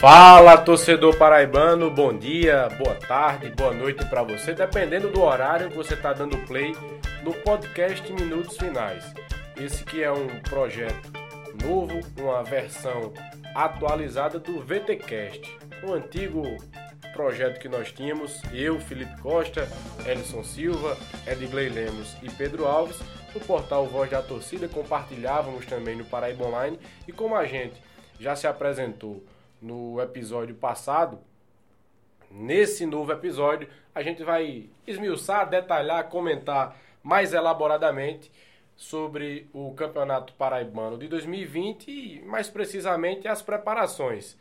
Fala, torcedor paraibano, bom dia, boa tarde, boa noite para você, dependendo do horário que você está dando play no podcast Minutos Finais. Esse que é um projeto novo, uma versão atualizada do VTcast, o antigo projeto que nós tínhamos, eu, Felipe Costa, Elison Silva, Edgley Lemos e Pedro Alves, no portal Voz da Torcida, compartilhávamos também no Paraíba Online. E como a gente já se apresentou no episódio passado, nesse novo episódio a gente vai esmiuçar, detalhar, comentar mais elaboradamente sobre o Campeonato Paraibano de 2020 e mais precisamente as preparações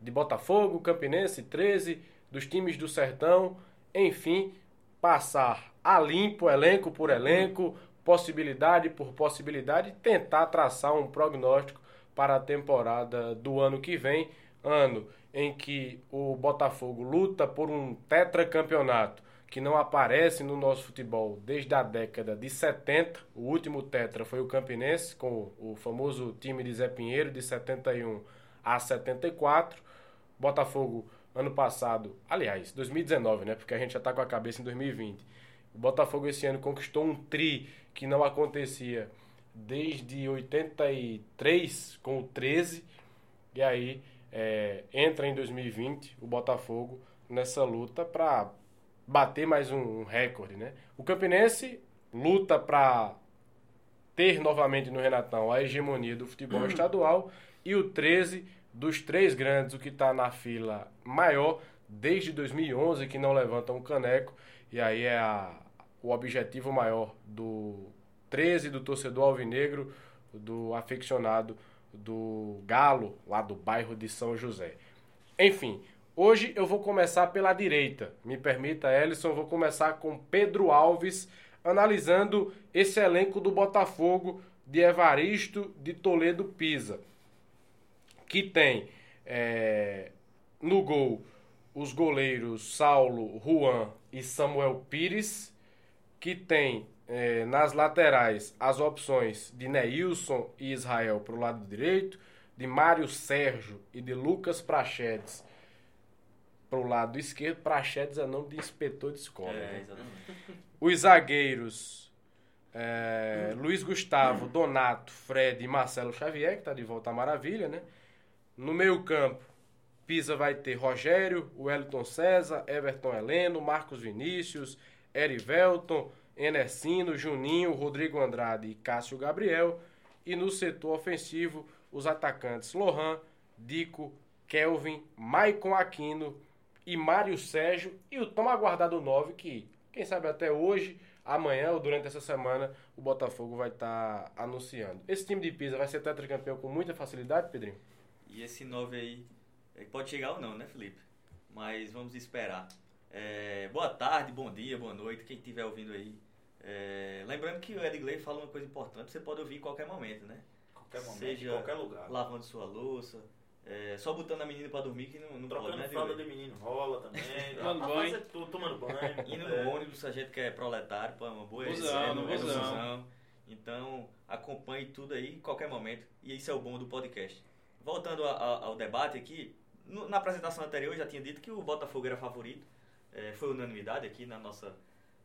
de Botafogo, Campinense 13, dos times do Sertão, enfim, passar a limpo, elenco por elenco, possibilidade por possibilidade, tentar traçar um prognóstico para a temporada do ano que vem, ano em que o Botafogo luta por um tetracampeonato que não aparece no nosso futebol desde a década de 70. O último tetra foi o Campinense, com o famoso time de Zé Pinheiro, de 71 a 74. Botafogo, ano passado, aliás, 2019, né? Porque a gente já está com a cabeça em 2020. O Botafogo esse ano conquistou um tri que não acontecia desde 83 com o 13. E aí é, entra em 2020 o Botafogo nessa luta para bater mais um, um recorde, né? O Campinense luta para ter novamente no Renatão a hegemonia do futebol estadual e o 13 dos três grandes, o que está na fila maior desde 2011 que não levantam um caneco e aí é a, o objetivo maior do 13 do torcedor alvinegro, do aficionado do Galo, lá do bairro de São José. Enfim, hoje eu vou começar pela direita. Me permita, Ellison, vou começar com Pedro Alves, analisando esse elenco do Botafogo de Evaristo de Toledo Pisa, que tem é, no gol os goleiros Saulo, Juan e Samuel Pires, que tem é, nas laterais as opções de Neilson e Israel para o lado direito, de Mário Sérgio e de Lucas Prachedes para o lado esquerdo. Prachedes é nome de inspetor de escola. É, né? Os zagueiros é, Luiz Gustavo, Donato, Fred e Marcelo Xavier, que está de volta à maravilha, né? No meio campo, Pisa vai ter Rogério, Wellington César, Everton Heleno, Marcos Vinícius, Erivelton, Enercino, Juninho, Rodrigo Andrade e Cássio Gabriel. E no setor ofensivo, os atacantes Lohan, Dico, Kelvin, Maicon Aquino e Mário Sérgio. E o tão aguardado 9, que quem sabe até hoje, amanhã ou durante essa semana, o Botafogo vai estar tá anunciando. Esse time de Pisa vai ser tetracampeão com muita facilidade, Pedrinho? E esse 9 aí, pode chegar ou não, né, Felipe? Mas vamos esperar. É, boa tarde, bom dia, boa noite, quem estiver ouvindo aí. É, lembrando que o Edgley fala uma coisa importante, você pode ouvir em qualquer momento, né? Qualquer momento, Seja qualquer lugar. lavando sua louça, é, só botando a menina pra dormir que não, não Trocando pode, né? fralda de menino rola também. tomando banho. Tudo, tomando banho. Indo no é. ônibus, a gente que é proletário, pô, é uma boa busão, é, no, é Então, acompanhe tudo aí em qualquer momento. E isso é o bom do podcast. Voltando a, a, ao debate aqui, no, na apresentação anterior eu já tinha dito que o Botafogo era favorito. É, foi unanimidade aqui na nossa,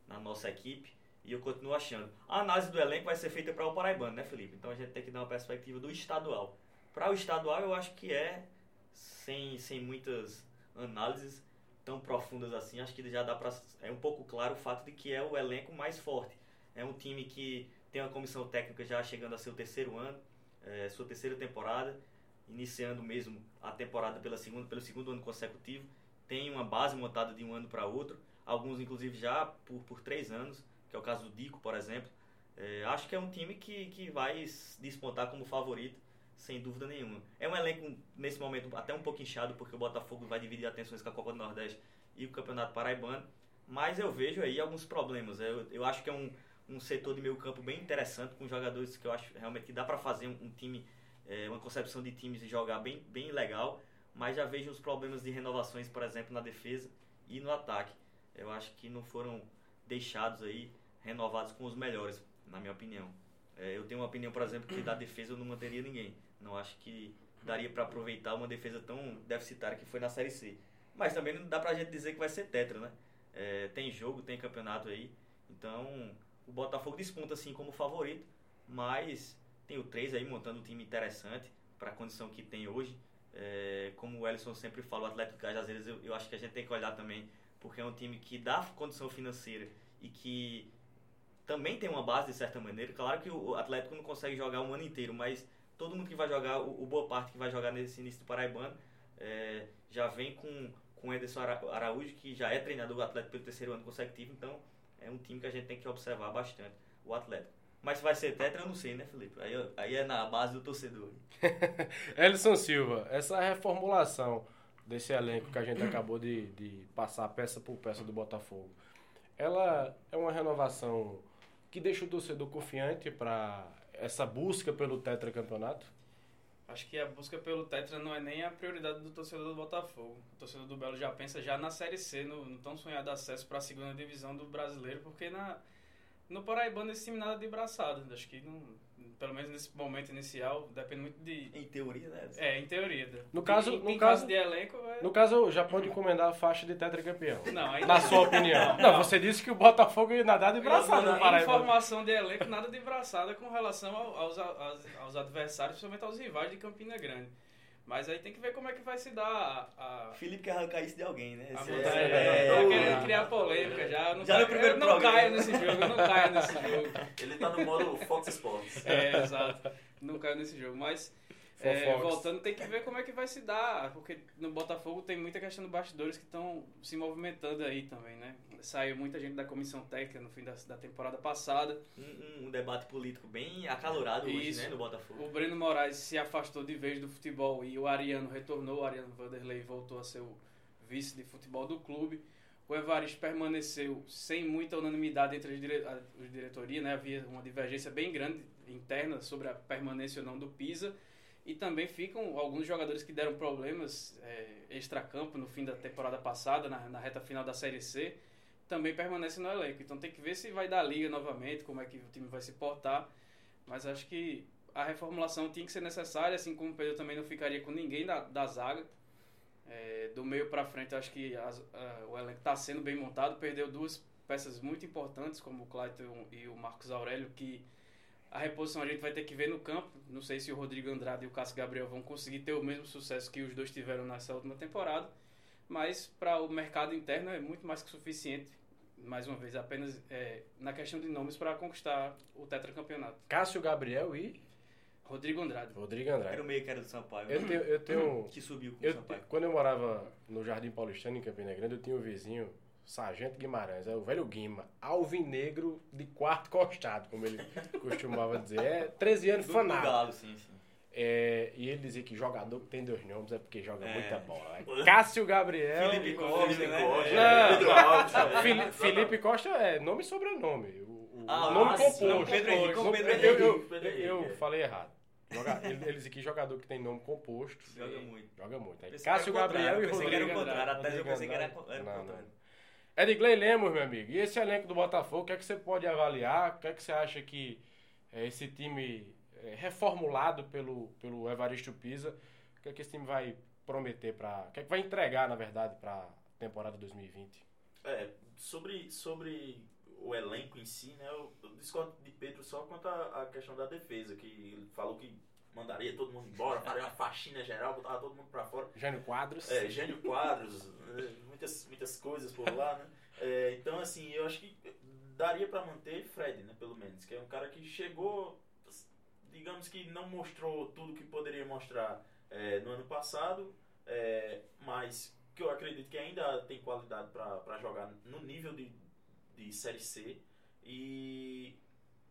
na nossa equipe. E eu continuo achando. A análise do elenco vai ser feita para o Paraibano, né, Felipe? Então a gente tem que dar uma perspectiva do estadual. Para o estadual, eu acho que é, sem, sem muitas análises tão profundas assim, acho que já dá para. É um pouco claro o fato de que é o elenco mais forte. É um time que tem uma comissão técnica já chegando a seu terceiro ano, é, sua terceira temporada, iniciando mesmo a temporada pela segunda, pelo segundo ano consecutivo. Tem uma base montada de um ano para outro, alguns inclusive já por, por três anos que é o caso do Dico, por exemplo. É, acho que é um time que, que vai despontar como favorito, sem dúvida nenhuma. É um elenco, nesse momento, até um pouco inchado, porque o Botafogo vai dividir atenções com a Copa do Nordeste e o Campeonato Paraibano, mas eu vejo aí alguns problemas. Eu, eu acho que é um, um setor de meio campo bem interessante, com jogadores que eu acho realmente que dá para fazer um, um time, é, uma concepção de times e jogar bem, bem legal, mas já vejo os problemas de renovações, por exemplo, na defesa e no ataque. Eu acho que não foram deixados aí renovados com os melhores, na minha opinião. É, eu tenho uma opinião, por exemplo, que da defesa eu não manteria ninguém. Não acho que daria para aproveitar uma defesa tão deficitária que foi na Série C. Mas também não dá pra gente dizer que vai ser tetra, né? É, tem jogo, tem campeonato aí. Então, o Botafogo desponta assim como favorito, mas tem o 3 aí montando um time interessante para a condição que tem hoje. É, como o Ellison sempre fala, o Atlético vezes eu, eu acho que a gente tem que olhar também, porque é um time que dá condição financeira e que também tem uma base de certa maneira. Claro que o Atlético não consegue jogar um ano inteiro, mas todo mundo que vai jogar, o, o boa parte que vai jogar nesse início do Paraibano, é, já vem com, com o Ederson Araújo, que já é treinador do Atlético pelo terceiro ano consecutivo, então é um time que a gente tem que observar bastante, o Atlético. Mas se vai ser tetra, eu não sei, né, Felipe? Aí, aí é na base do torcedor. Elson Silva, essa reformulação desse elenco que a gente acabou de, de passar peça por peça do Botafogo, ela é uma renovação que deixa o torcedor confiante para essa busca pelo tetracampeonato? Acho que a busca pelo Tetra não é nem a prioridade do torcedor do Botafogo. O torcedor do Belo já pensa já na Série C, no, no tão sonhado acesso para a segunda divisão do brasileiro, porque na, no Paraibano esse time nada de braçada. Acho que não, pelo menos nesse momento inicial, depende muito de. Em teoria, né? É, em teoria. No caso, em, no em caso, caso de elenco. É... No caso, já pode encomendar a faixa de tetracampeão. Não, ainda Na sua opinião. Não, não, você disse que o Botafogo ia nadar de braçada no Paraíba. Informação de elenco, nada de braçada com relação aos, aos, aos adversários, principalmente aos rivais de Campina Grande. Mas aí tem que ver como é que vai se dar a. a... Felipe quer arrancar isso de alguém, né? Esse é, é, é, tá querendo criar polêmica já. Não já no primeiro eu não programa. caio nesse jogo, eu não caio nesse jogo. Ele tá no modo Fox Sports. É, exato. Não caio nesse jogo. Mas é, voltando, tem que ver como é que vai se dar, porque no Botafogo tem muita questão de bastidores que estão se movimentando aí também, né? Saiu muita gente da comissão técnica no fim da, da temporada passada. Um, um, debate político bem acalorado Isso. hoje, né, no Botafogo. O Breno Moraes se afastou de vez do futebol e o Ariano retornou, o Ariano Vanderlei voltou a ser o vice de futebol do clube. O Evaristo permaneceu sem muita unanimidade entre os diretoria, né? Havia uma divergência bem grande interna sobre a permanência ou não do Pisa. E também ficam alguns jogadores que deram problemas é, extra-campo no fim da temporada passada, na, na, reta final da Série C, também permanecem no elenco. Então tem que ver se vai dar liga novamente, como é que o time vai se portar. Mas acho que a reformulação tinha que ser necessária, assim como o Pedro também não ficaria com ninguém da, da zaga. É, do meio para frente, acho que as, o elenco está sendo bem montado. Perdeu duas peças muito importantes, como o Clayton e o Marcos Aurélio, que a reposição a gente vai ter que ver no campo. Não sei se o Rodrigo Andrade e o Cássio Gabriel vão conseguir ter o mesmo sucesso que os dois tiveram nessa última temporada. Mas para o mercado interno é muito mais que suficiente. Mais uma vez, apenas é, na questão de nomes para conquistar o tetracampeonato. Cássio Gabriel e Rodrigo Andrade. Rodrigo Andrade. Era o meio que era do Sampaio. Eu tenho, eu tenho que subiu com eu, o Sampaio. Quando eu morava no Jardim Paulistano, em Campina Grande, eu tinha um vizinho Sargento Guimarães, é o velho Guima, alvinegro de quarto costado, como ele costumava dizer. É 13 anos Do fanático. Galo, sim, sim. É, e ele dizia que jogador que tem dois nomes é porque joga é. muita bola. É Cássio Gabriel. Felipe Costa, Felipe né? Costa. Não, Alves, não, é. Fili- Felipe Costa é nome e sobrenome. O, Ah, nome ah, composto. não, Pedro Henrique, Não, Pedro eu, Henrique, eu, eu- eu Henrique. falei errado. Joga, ele, ele disse que jogador que tem nome composto. Joga muito. Joga muito. Aí, Pensei Cássio Gabriel e contrário, pensei que era o Rodrigo contrário. Até eu pensei que era, Rodrigo o Andrade. Não. Edgley Lemos, meu amigo. E esse elenco do Botafogo, o que é que você pode avaliar? O que é que você acha que é, esse time é, reformulado pelo, pelo Evaristo Pisa, o que é que esse time vai prometer para. O que é que vai entregar, na verdade, para a temporada 2020? É, sobre, sobre o elenco em si, né, eu, eu discordo de Pedro só quanto à questão da defesa, que ele falou que mandaria todo mundo embora, faria uma faxina geral, botava todo mundo pra fora. Jânio Quadros. É, Gênio Quadros, né, muitas, muitas coisas por lá, né? É, então, assim, eu acho que daria pra manter Fred, né, pelo menos, que é um cara que chegou, digamos que não mostrou tudo que poderia mostrar é, no ano passado, é, mas que eu acredito que ainda tem qualidade para jogar no nível de, de Série C. E,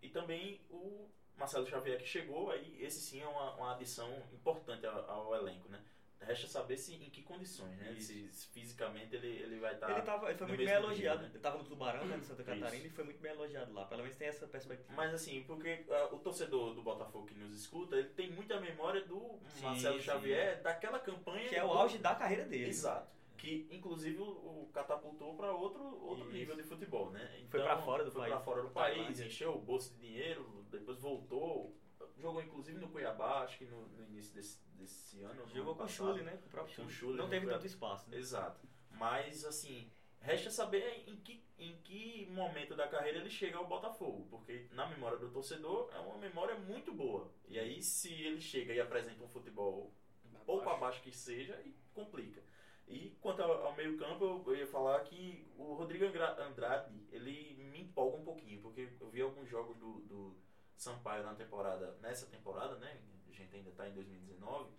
e também o Marcelo Xavier que chegou, aí esse sim é uma, uma adição importante ao, ao elenco, né? Resta saber se em que condições, né? Se, se fisicamente ele, ele vai estar. Ele, tava, ele foi no muito bem elogiado. nível, né? Ele tava no Tubarão, né, de Santa Isso. Catarina, e foi muito bem elogiado lá. Pelo menos tem essa perspectiva. Mas assim, porque ah, o torcedor do Botafogo que nos escuta, ele tem muita memória do Sim, Marcelo sim. Xavier, daquela campanha. que é o do- auge da carreira dele. Exato. Que inclusive o, o catapultou para outro, outro Isso. nível de futebol, né? Foi pra fora do foi país. pra fora do país, Tailândia. encheu o bolso de dinheiro, depois voltou, jogou jogou inclusive no Cuiabá, acho que no, no início desse, desse ano. Jogou com o Chule, né? Com o próprio Chule. Chule não teve tanto espaço. Né? Exato. Mas, assim, resta saber em que, em que momento da carreira ele chega ao Botafogo. Porque na memória do torcedor é uma memória muito boa. E aí, se ele chega e apresenta um futebol um pouco abaixo que seja, complica. E quanto ao, ao meio campo, eu, eu, ia falar que o Rodrigo Andrade, ele me empolga um pouquinho, porque eu vi alguns jogos do, do Sampaio na temporada, nessa temporada, né? A gente ainda está em 2019,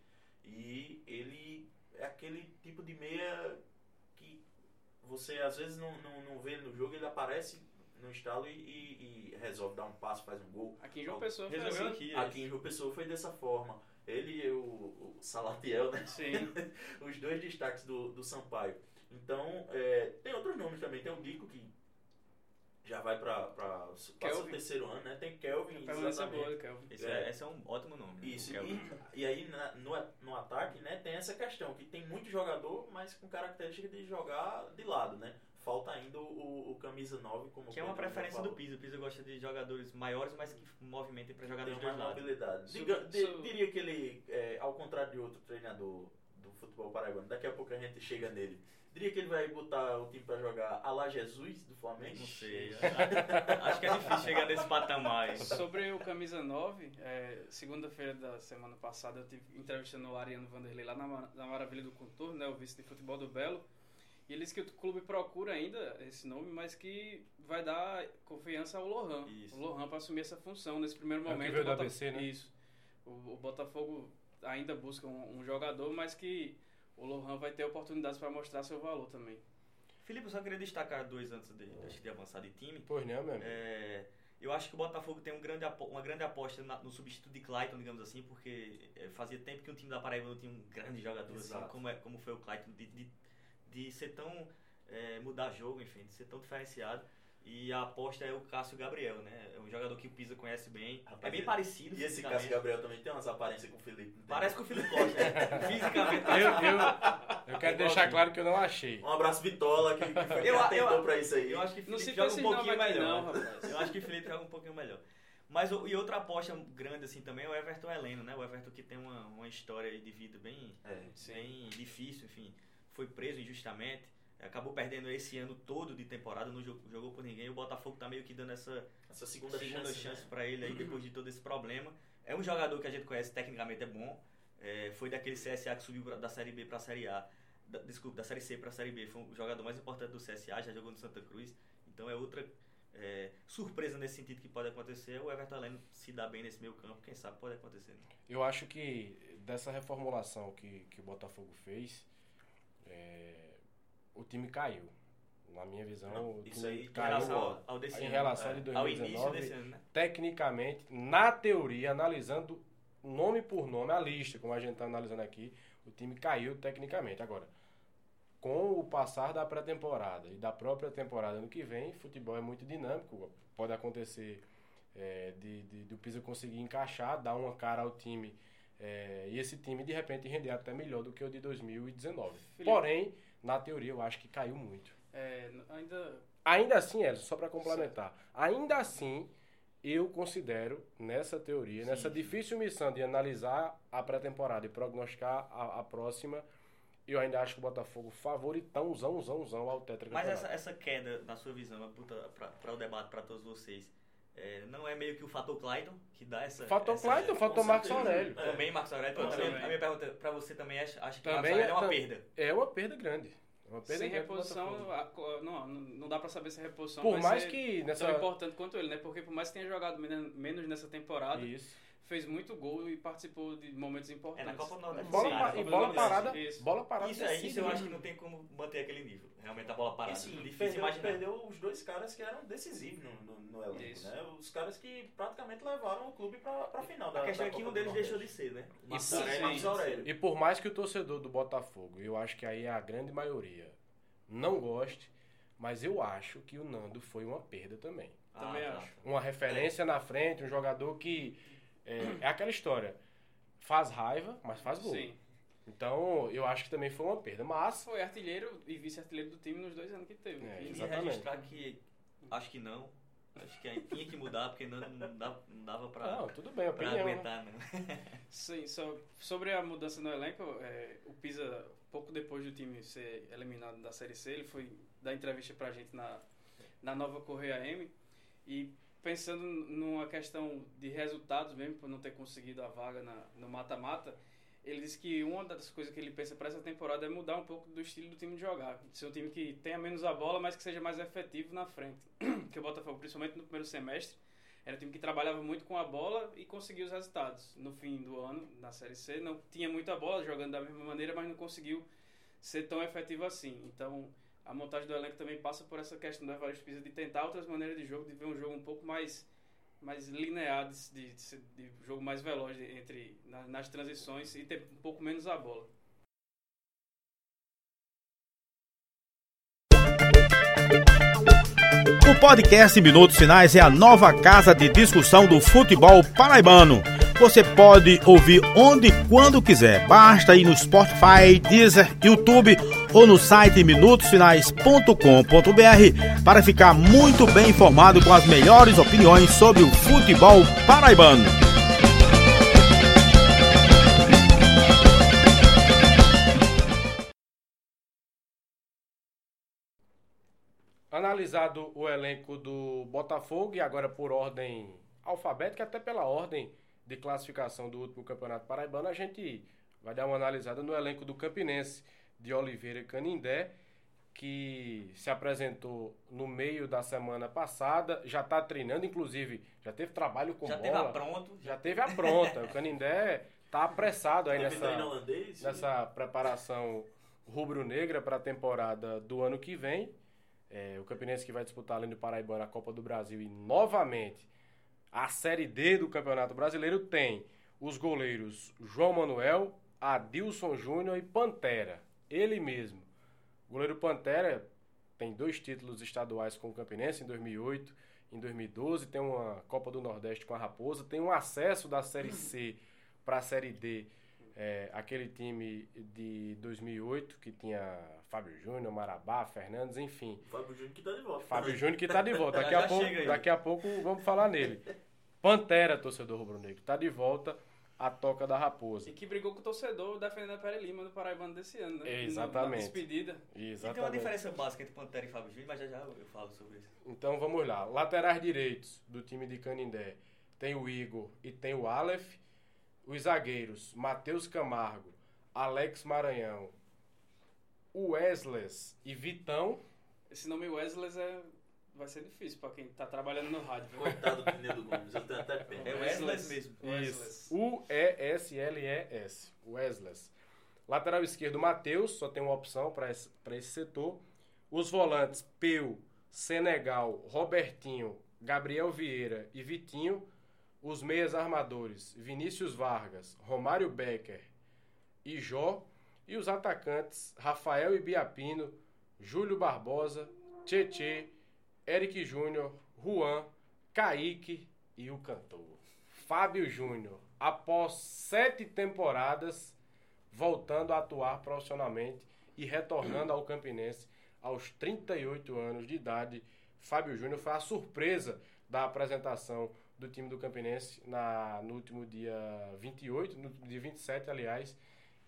e ele é aquele tipo de meia que você às vezes não, não, não vê no jogo, ele aparece no estalo e, e, e, resolve dar um passo, faz um gol. Aqui em João Pessoa foi assim. Aqui, aqui em João Pessoa foi dessa forma. Ele e o, o Salatiel, né? Sim. Os dois destaques do, do Sampaio. Então, é, tem outros nomes também. Tem o Dico, que já vai para o terceiro ano, né? Tem Kelvin. Boa, Kelvin. Esse é, esse é um ótimo nome. Né? Isso. E, e, aí, na, no, no ataque, né, tem essa questão, que tem muito jogador, mas com característica de jogar de lado, né? Falta ainda o, o camisa 9 como Que é uma preferência do Pisa. O Pisa gosta de jogadores maiores, mas que movimentem para jogadores de mobilidade. Diga, de, diria que ele, é, ao contrário de outro treinador do futebol paraguaio, daqui a pouco a gente chega nele. Diria que ele vai botar o time para jogar a la Jesus do Flamengo? Não sei. Acho que é difícil chegar nesse patamar. Sobre o camisa 9, é, segunda-feira da semana passada eu tive entrevistando o Ariano Vanderlei lá na, na Maravilha do Contorno, né, o vice de futebol do Belo. E ele disse que o clube procura ainda esse nome, mas que vai dar confiança ao Lohan. Isso. O Lohan para assumir essa função nesse primeiro momento. É o que veio ABC, né? Isso. O, o, Botafogo ainda busca um, um, jogador, mas que o Lohan vai ter oportunidades para mostrar seu valor também. Felipe, eu só queria destacar dois antes de, de, de avançar de time. Pois não, mesmo. É, eu acho que o Botafogo tem um grande, uma grande aposta no substituto de Clayton, digamos assim, porque é, fazia tempo que um time da Paraíba não tinha um grande jogador assim, como, é, como foi o Clayton, de, de de ser tão. É, mudar jogo, enfim, de ser tão diferenciado. E a aposta é o Cássio Gabriel, né? É um jogador que o Pisa conhece bem. Rapaz, é bem parecido. E esse Cássio Gabriel também tem umas aparências com o Felipe. Parece com o Felipe Costa, né? Fisicamente. Eu, eu, eu quero deixar claro que eu não achei. Um abraço, Vitola, que, que foi eu, atentou pra isso aí. Eu acho que o Felipe joga um pouquinho melhor. Não, eu acho que o Felipe joga um pouquinho melhor. Mas e outra aposta grande assim também é o Everton Heleno, né? O Everton que tem uma, uma história de vida bem, é, bem difícil, enfim foi preso injustamente, acabou perdendo esse ano todo de temporada, não jogou, por ninguém. O Botafogo tá meio que dando essa, essa segunda, segunda chance, chance né? para ele aí depois de todo esse problema. É um jogador que a gente conhece, tecnicamente é bom. É, foi daquele CSA que subiu da Série B para a Série A. Da, desculpa, da Série C para a Série B. Foi o jogador mais importante do CSA, já jogou no Santa Cruz. Então é outra é, surpresa nesse sentido que pode acontecer. O Everton Heleno se dá bem nesse meio campo, quem sabe pode acontecer. Né? Eu acho que dessa reformulação que, que o Botafogo fez, é, o time caiu. Na minha visão, Não, o isso aí caiu em relação ao, ao em relação ano, de 2019. Ao início desse ano, né? Tecnicamente, na teoria, analisando nome por nome, a lista, como a gente está analisando aqui, o time caiu tecnicamente. Agora, com o passar da pré-temporada e da própria temporada ano que vem, futebol é muito dinâmico. Pode acontecer é, de, de, de o Pisa conseguir encaixar, dar uma cara ao time é, e esse time de repente render até melhor do que o de 2019. Felipe. Porém, na teoria, eu acho que caiu muito. É, ainda... ainda assim, Elson, só para complementar, ainda assim, eu considero, nessa teoria, Sim. nessa difícil missão de analisar a pré-temporada e prognosticar a, a, próxima, eu ainda acho que o Botafogo favoritão, zão, zão, zão ao tetra Mas essa, essa queda, na sua visão, para o debate para todos vocês, é, não é meio que o fator Clayton que dá essa. Fator essa, Clayton, fator Marcos Aurélio. É. Também Marcos Aurélio. Então, também, a minha pergunta para você também acha, acha que também Marcos Aurélio é uma perda? É uma perda grande. Uma perda Sem reposição, não, não dá para saber se a reposição por mais que nessa... tão importante quanto ele, né? Porque por mais que tenha jogado menos nessa temporada, Isso fez muito gol e participou de momentos importantes. É, na Copa Nordeste. Bola, Sim, e bola parada. Isso. Bola parada. Isso, é, isso eu acho que não tem como manter aquele nível. Realmente a bola parada. E, sim, perdeu, perdeu os dois caras que eram decisivos no, no, no elenco. Isso. Né? Os caras que praticamente levaram o clube pra, pra final da A questão da é que um deles deixou de ser, né? Marcos Aurélio. E por mais que o torcedor do Botafogo, eu acho que aí é a grande maioria, não goste, mas eu acho que o Nando foi uma perda também. Ah, também tá. acho. Uma referência é. na frente, um jogador que é, é aquela história. Faz raiva, mas faz gol. Sim. Então, eu acho que também foi uma perda. Mas. Foi artilheiro e vice-artilheiro do time nos dois anos que teve. É, e exatamente. registrar que acho que não. Acho que aí tinha que mudar, porque não, não, dava, não dava pra, não, tudo bem, opinião, pra né? aguentar, né? Sim, so, sobre a mudança no elenco, é, o Pisa, pouco depois do time ser eliminado da Série C, ele foi dar entrevista pra gente na, na nova Correia M e pensando numa questão de resultados mesmo, por não ter conseguido a vaga na, no mata-mata, ele disse que uma das coisas que ele pensa para essa temporada é mudar um pouco do estilo do time de jogar. Ser um time que tenha menos a bola, mas que seja mais efetivo na frente. que o Botafogo, principalmente no primeiro semestre, era um time que trabalhava muito com a bola e conseguia os resultados. No fim do ano, na Série C, não tinha muita bola, jogando da mesma maneira, mas não conseguiu ser tão efetivo assim. Então, a montagem do elenco também passa por essa questão da Evaristo Pisa de tentar outras maneiras de jogo, de ver um jogo um pouco mais mais linear, de, de, de jogo mais veloz entre na, nas transições e ter um pouco menos a bola. O podcast Minutos Finais é a nova casa de discussão do futebol paraibano. Você pode ouvir onde e quando quiser. Basta ir no Spotify, Deezer, YouTube ou no site minutosfinais.com.br para ficar muito bem informado com as melhores opiniões sobre o futebol paraibano. Analisado o elenco do Botafogo e agora por ordem alfabética, até pela ordem de classificação do último campeonato paraibano, a gente vai dar uma analisada no elenco do Campinense de Oliveira Canindé, que se apresentou no meio da semana passada, já está treinando, inclusive já teve trabalho com já bola. Já teve a pronto. Já teve a pronta. o Canindé está apressado aí nessa, nessa preparação rubro-negra para a temporada do ano que vem. É, o Campinense que vai disputar além do Paraibana a Copa do Brasil e novamente a Série D do Campeonato Brasileiro tem os goleiros João Manuel, Adilson Júnior e Pantera. Ele mesmo. O goleiro Pantera tem dois títulos estaduais com o Campinense em 2008, em 2012 tem uma Copa do Nordeste com a Raposa, tem um acesso da Série C para a Série D, é, aquele time de 2008 que tinha Fábio Júnior, Marabá, Fernandes, enfim. Fábio Júnior que está de volta. Fábio Júnior que está de volta. Daqui a, pouco, daqui a pouco vamos falar nele. Pantera, torcedor rubro-negro, está de volta a Toca da Raposa. E que brigou com o torcedor defendendo a Pere Lima do Paraibano desse ano, né? Exatamente. Na despedida. Exatamente. E tem uma diferença básica entre Pantera e Fábio Júnior, mas já já eu falo sobre isso. Então vamos lá. Laterais direitos do time de Canindé. Tem o Igor e tem o Aleph. Os zagueiros, Matheus Camargo, Alex Maranhão, Wesley e Vitão. Esse nome Wesley é vai ser difícil pra quem tá trabalhando no rádio. Viu? Coitado do Nilo Gomes, eu tenho até pena. É Wesley mesmo. Isso. U-E-S-L-E-S. Wesley. Lateral esquerdo, Matheus, só tem uma opção para esse, esse setor. Os volantes, Peu, Senegal, Robertinho, Gabriel Vieira e Vitinho. Os meias armadores, Vinícius Vargas, Romário Becker e Jó. E os atacantes, Rafael Ibiapino, Júlio Barbosa, Tietê Eric Júnior, Juan, Kaique e o cantor. Fábio Júnior, após sete temporadas, voltando a atuar profissionalmente e retornando ao Campinense aos 38 anos de idade. Fábio Júnior foi a surpresa da apresentação do time do Campinense na, no último dia 28, no dia 27, aliás,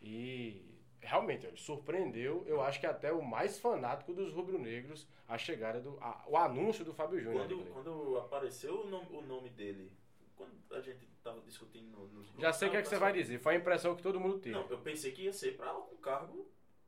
e realmente ele surpreendeu, eu acho que até o mais fanático dos rubro-negros, a chegada do. A, o anúncio do Fábio Júnior. Quando, quando apareceu o nome, o nome dele, quando a gente estava discutindo nos Já sei o que, é que você vai dizer, foi a impressão que todo mundo teve. Não, eu pensei que ia ser para algum cargo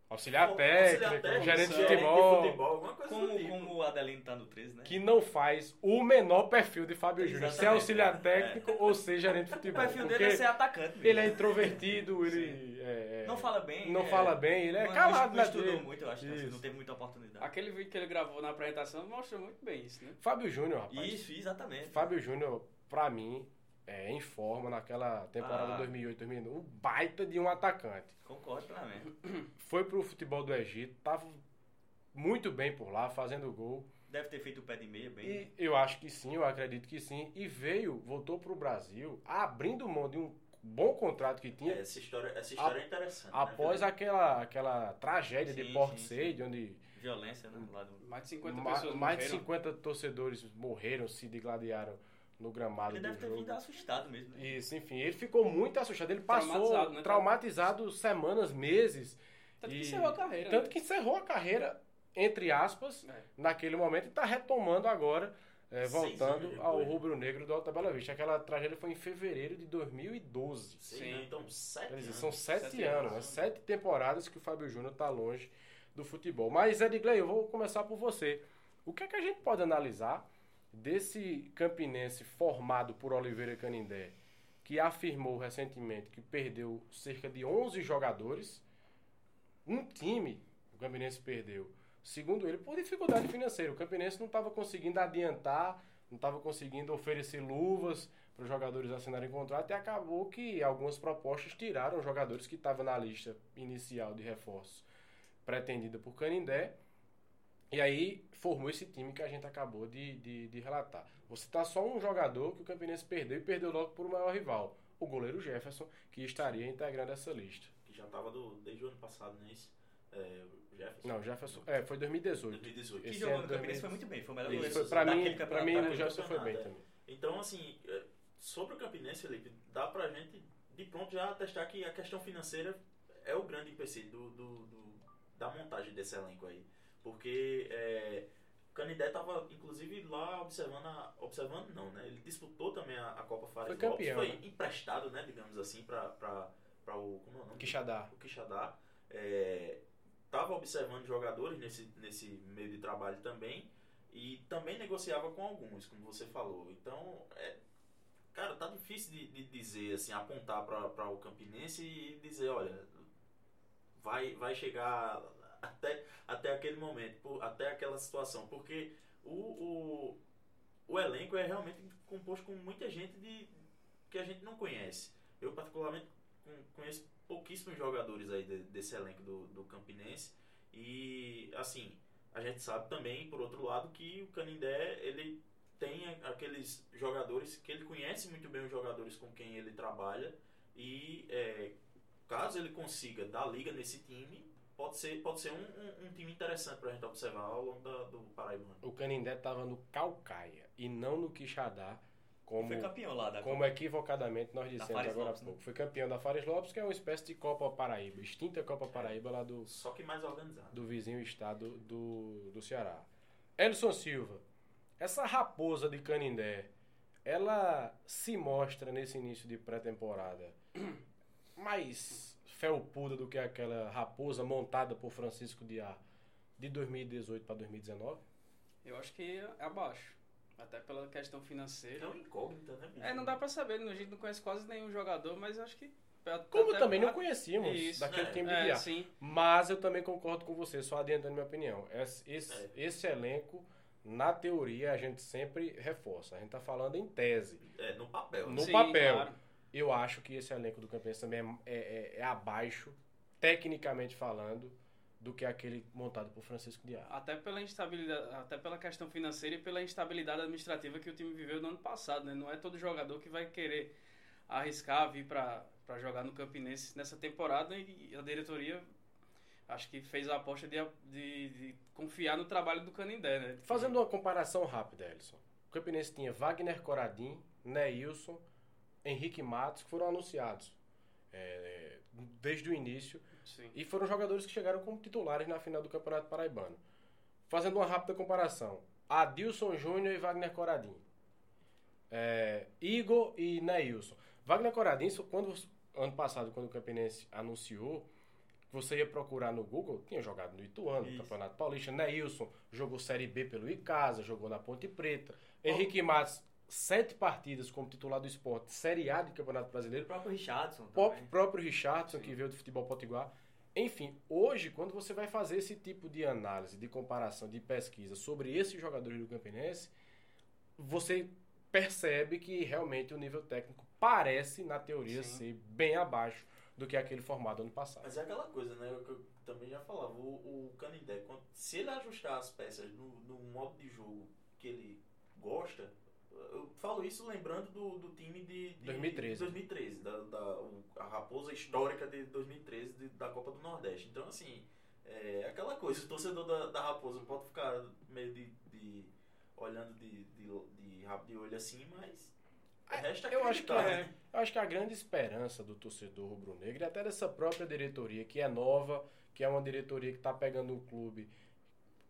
Auxiliar técnico, técnico gerente de futebol. De futebol como, tipo. como o Adelino tá no 13, né? Que não faz o menor perfil de Fábio Júnior. Se é auxiliar é. técnico é. ou ser gerente de futebol. O perfil dele é ser atacante. Mesmo. Ele é introvertido, ele. É, não fala bem. Não é, fala bem, ele é calado não estudou muito, eu acho. Assim, não teve muita oportunidade. Aquele vídeo que ele gravou na apresentação mostra muito bem isso, né? Fábio Júnior, rapaz. Isso, exatamente. Fábio Júnior, pra mim, é, em forma naquela temporada ah. 2008, 2009. Um baita de um atacante. Concordo também. Foi pro futebol do Egito, tava muito bem por lá, fazendo gol. Deve ter feito o pé de meia bem. E eu acho que sim, eu acredito que sim. E veio, voltou pro Brasil, abrindo mão de um bom contrato que tinha. É, essa história, essa história a, é interessante. Né, após né, aquela, aquela tragédia sim, de Port Said, onde. Violência, né? Mais de 50 ma pessoas Mais morreram. de 50 torcedores morreram, se degladiaram no gramado ele deve ter jogo. vindo assustado mesmo. Né? Isso, enfim, ele ficou muito assustado. Ele passou traumatizado, né? traumatizado semanas, meses. Tanto e... que encerrou a carreira. Tanto né? que encerrou a carreira, entre aspas, é. naquele momento, e está retomando agora, é, voltando ao rubro-negro do Alta Bela Vista. Aquela tragédia foi em fevereiro de 2012. Sim, Sim. então sete dizer, anos. São sete, sete anos, anos, né? sete temporadas que o Fábio Júnior está longe do futebol. Mas, Edgley, eu vou começar por você. O que é que a gente pode analisar desse campinense formado por Oliveira Canindé, que afirmou recentemente que perdeu cerca de 11 jogadores, um time o Campinense perdeu. Segundo ele, por dificuldade financeira. O Campinense não estava conseguindo adiantar, não estava conseguindo oferecer luvas para os jogadores assinarem contrato e acabou que algumas propostas tiraram jogadores que estavam na lista inicial de reforços pretendida por Canindé e aí formou esse time que a gente acabou de, de, de relatar. Você tá só um jogador que o Campinense perdeu e perdeu logo por o maior rival, o goleiro Jefferson, que estaria integrando essa lista. Que já estava desde o ano passado, não é isso? É, Jefferson. Não, Jefferson. É, foi 2018. 2018. Que jogou no Campinense foi muito bem, foi o melhor goleiro. Foi, pra mim, pra mim o Jefferson foi bem é. também. Então, assim, é, sobre o Campinense, Felipe, dá pra gente de pronto já atestar que a questão financeira é o grande empecilho do, do, do, da montagem desse elenco aí. Porque é, o Canidé estava, inclusive, lá observando, a, observando não, né? Ele disputou também a, a Copa Fares foi campeão, foi né? emprestado, né, digamos assim, para o, como é o nome? Quixadá. O Quixadá. É, tava observando jogadores nesse, nesse meio de trabalho também e também negociava com alguns, como você falou. Então, é, cara, tá difícil de, de dizer, assim, apontar para o Campinense e dizer, olha, vai, vai chegar até, até aquele momento, por, até aquela situação. Porque o, o, o elenco é realmente composto com muita gente de, que a gente não conhece. Eu, particularmente, conheço pouquíssimos jogadores aí de, desse elenco do, do Campinense. E, assim, a gente sabe também, por outro lado, que o Canindé, ele tem aqueles jogadores que ele conhece muito bem os jogadores com quem ele trabalha e é, caso ele consiga dar liga nesse time pode ser, pode ser um, um, um time interessante para a gente observar ao longo da, do Paraibano. O Canindé estava no Calcaia e não no Quixadá. Como, foi campeão lá da Como Copa. equivocadamente nós dissemos agora Lopes, há pouco. Né? Foi campeão da Fares Lopes, que é uma espécie de Copa Paraíba, extinta Copa é. Paraíba lá do. Só que mais organizado. Do vizinho estado do, do Ceará. Elson Silva, essa raposa de Canindé, ela se mostra nesse início de pré-temporada mais felpuda do que aquela raposa montada por Francisco Diá de 2018 para 2019? Eu acho que é abaixo. Até pela questão financeira. É uma incógnita, né, bicho? É, não dá pra saber. A gente não conhece quase nenhum jogador, mas acho que. Como também não conhecíamos Isso, daquele é, time de é, Diá. Sim. Mas eu também concordo com você, só adiantando minha opinião. Esse, esse, é. esse elenco na teoria a gente sempre reforça. A gente está falando em tese. É, no papel. No Sim, papel. Claro. Eu acho que esse elenco do Campinense também é, é, é, abaixo, tecnicamente falando, do que aquele montado por Francisco Diá. Até pela instabilidade, até pela questão financeira e pela instabilidade administrativa que o time viveu no ano passado, né? Não é todo jogador que vai querer arriscar vir para jogar no Campinense nessa temporada e a diretoria acho que fez a aposta de, de, de confiar no trabalho do Canindé, né? Fazendo uma comparação rápida, Elson. O Campinense tinha Wagner Coradim, Neilson, Henrique Matos, que foram anunciados é, desde o início. Sim. E foram jogadores que chegaram como titulares na final do Campeonato Paraibano. Fazendo uma rápida comparação. Adilson Júnior e Wagner Coradim. É, Igor e Neilson. Wagner Coradim, quando, ano passado, quando o Campinense anunciou, você ia procurar no Google, tinha jogado no Ituano, no Campeonato Paulista. Neilson jogou Série B pelo Icasa, jogou na Ponte Preta. Henrique Matos sete partidas como titular do esporte, Série A de Campeonato Brasileiro. O próprio Richardson. O próprio Richardson, Sim. que veio do futebol potiguar. Enfim, hoje, quando você vai fazer esse tipo de análise, de comparação, de pesquisa sobre esses jogadores do Campinense, você percebe que realmente o nível técnico parece, na teoria, Sim. ser bem abaixo do que aquele formado ano passado. Mas é aquela coisa, né? Eu, eu também já falava, o, o Canindé, se ele ajustar as peças no, no modo de jogo que ele gosta, Eu falo isso lembrando do, do time de, de 2013. 2013, da, da a raposa histórica de 2013 de, da Copa do Nordeste. Então, assim, é aquela coisa, o torcedor da, da raposa pode ficar meio de, de olhando de, de, de de olho assim, mas Resta eu acho que é, eu acho que a grande esperança do torcedor rubro-negro e até dessa própria diretoria que é nova, que é uma diretoria que está pegando um clube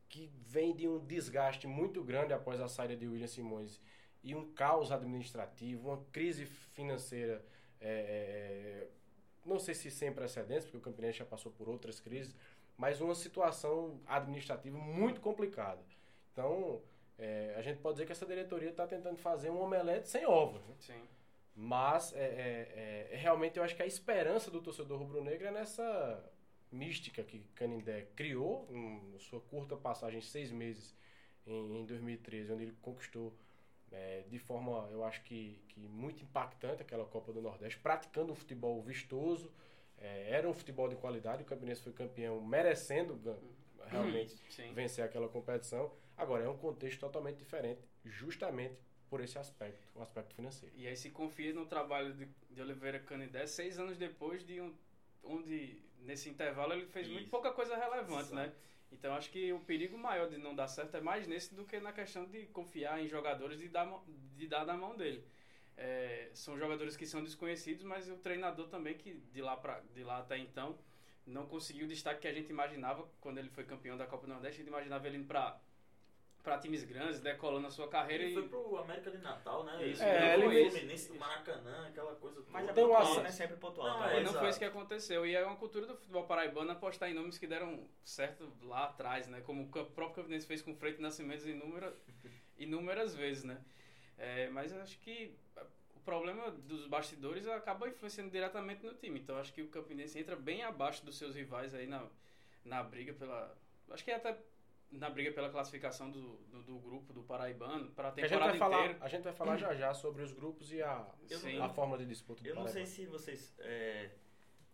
que vem de um desgaste muito grande após a saída de William Simões e um caos administrativo, uma crise financeira, é, é, não sei se sem precedentes, porque o Campinense já passou por outras crises, mas uma situação administrativa muito complicada. Então, é, a gente pode dizer que essa diretoria está tentando fazer um omelete sem ovos. Né? Sim. Mas é, é, é, realmente eu acho que a esperança do torcedor rubro-negro é nessa mística que Canindé criou, em sua curta passagem, seis meses em, em 2013, onde ele conquistou é, de forma, eu acho que, que muito impactante aquela Copa do Nordeste, praticando um futebol vistoso, é, era um futebol de qualidade, o Campinense foi campeão merecendo realmente uhum, vencer aquela competição. Agora, é um contexto totalmente diferente, justamente por esse aspecto, o aspecto financeiro. E aí se confia no trabalho de, de Oliveira Canidé seis anos depois de um, onde nesse intervalo ele fez Isso. muito pouca coisa relevante, né? Exato. né? Então acho que o perigo maior de não dar certo é mais nesse do que na questão de confiar em jogadores e dar, de dar na mão dele. É, são jogadores que são desconhecidos, mas o treinador também que de lá, pra, de lá até então não conseguiu o destaque que a gente imaginava quando ele foi campeão da Copa do Nordeste. A gente imaginava ele indo para para times grandes, decolando a sua carreira ele e... foi pro América de Natal, né? Isso, é, ele foi nesse Maracanã, aquela coisa toda. Mas é pontual, né? Sempre pontual. Não, tá? é, não foi isso que aconteceu. E é uma cultura do futebol paraibano apostar em nomes que deram certo lá atrás, né? Como o próprio Campinense fez com o Freito Nascimento inúmeras, inúmeras vezes, né? É, mas eu acho que o problema dos bastidores acaba influenciando diretamente no time. Então acho que o Campinense entra bem abaixo dos seus rivais aí na, na briga pela... Acho que é até na briga pela classificação do, do, do grupo do Paraibano para a temporada a gente vai inteira. Falar, a gente vai falar já já sobre os grupos e a, a forma de disputa do Eu não sei se vocês é,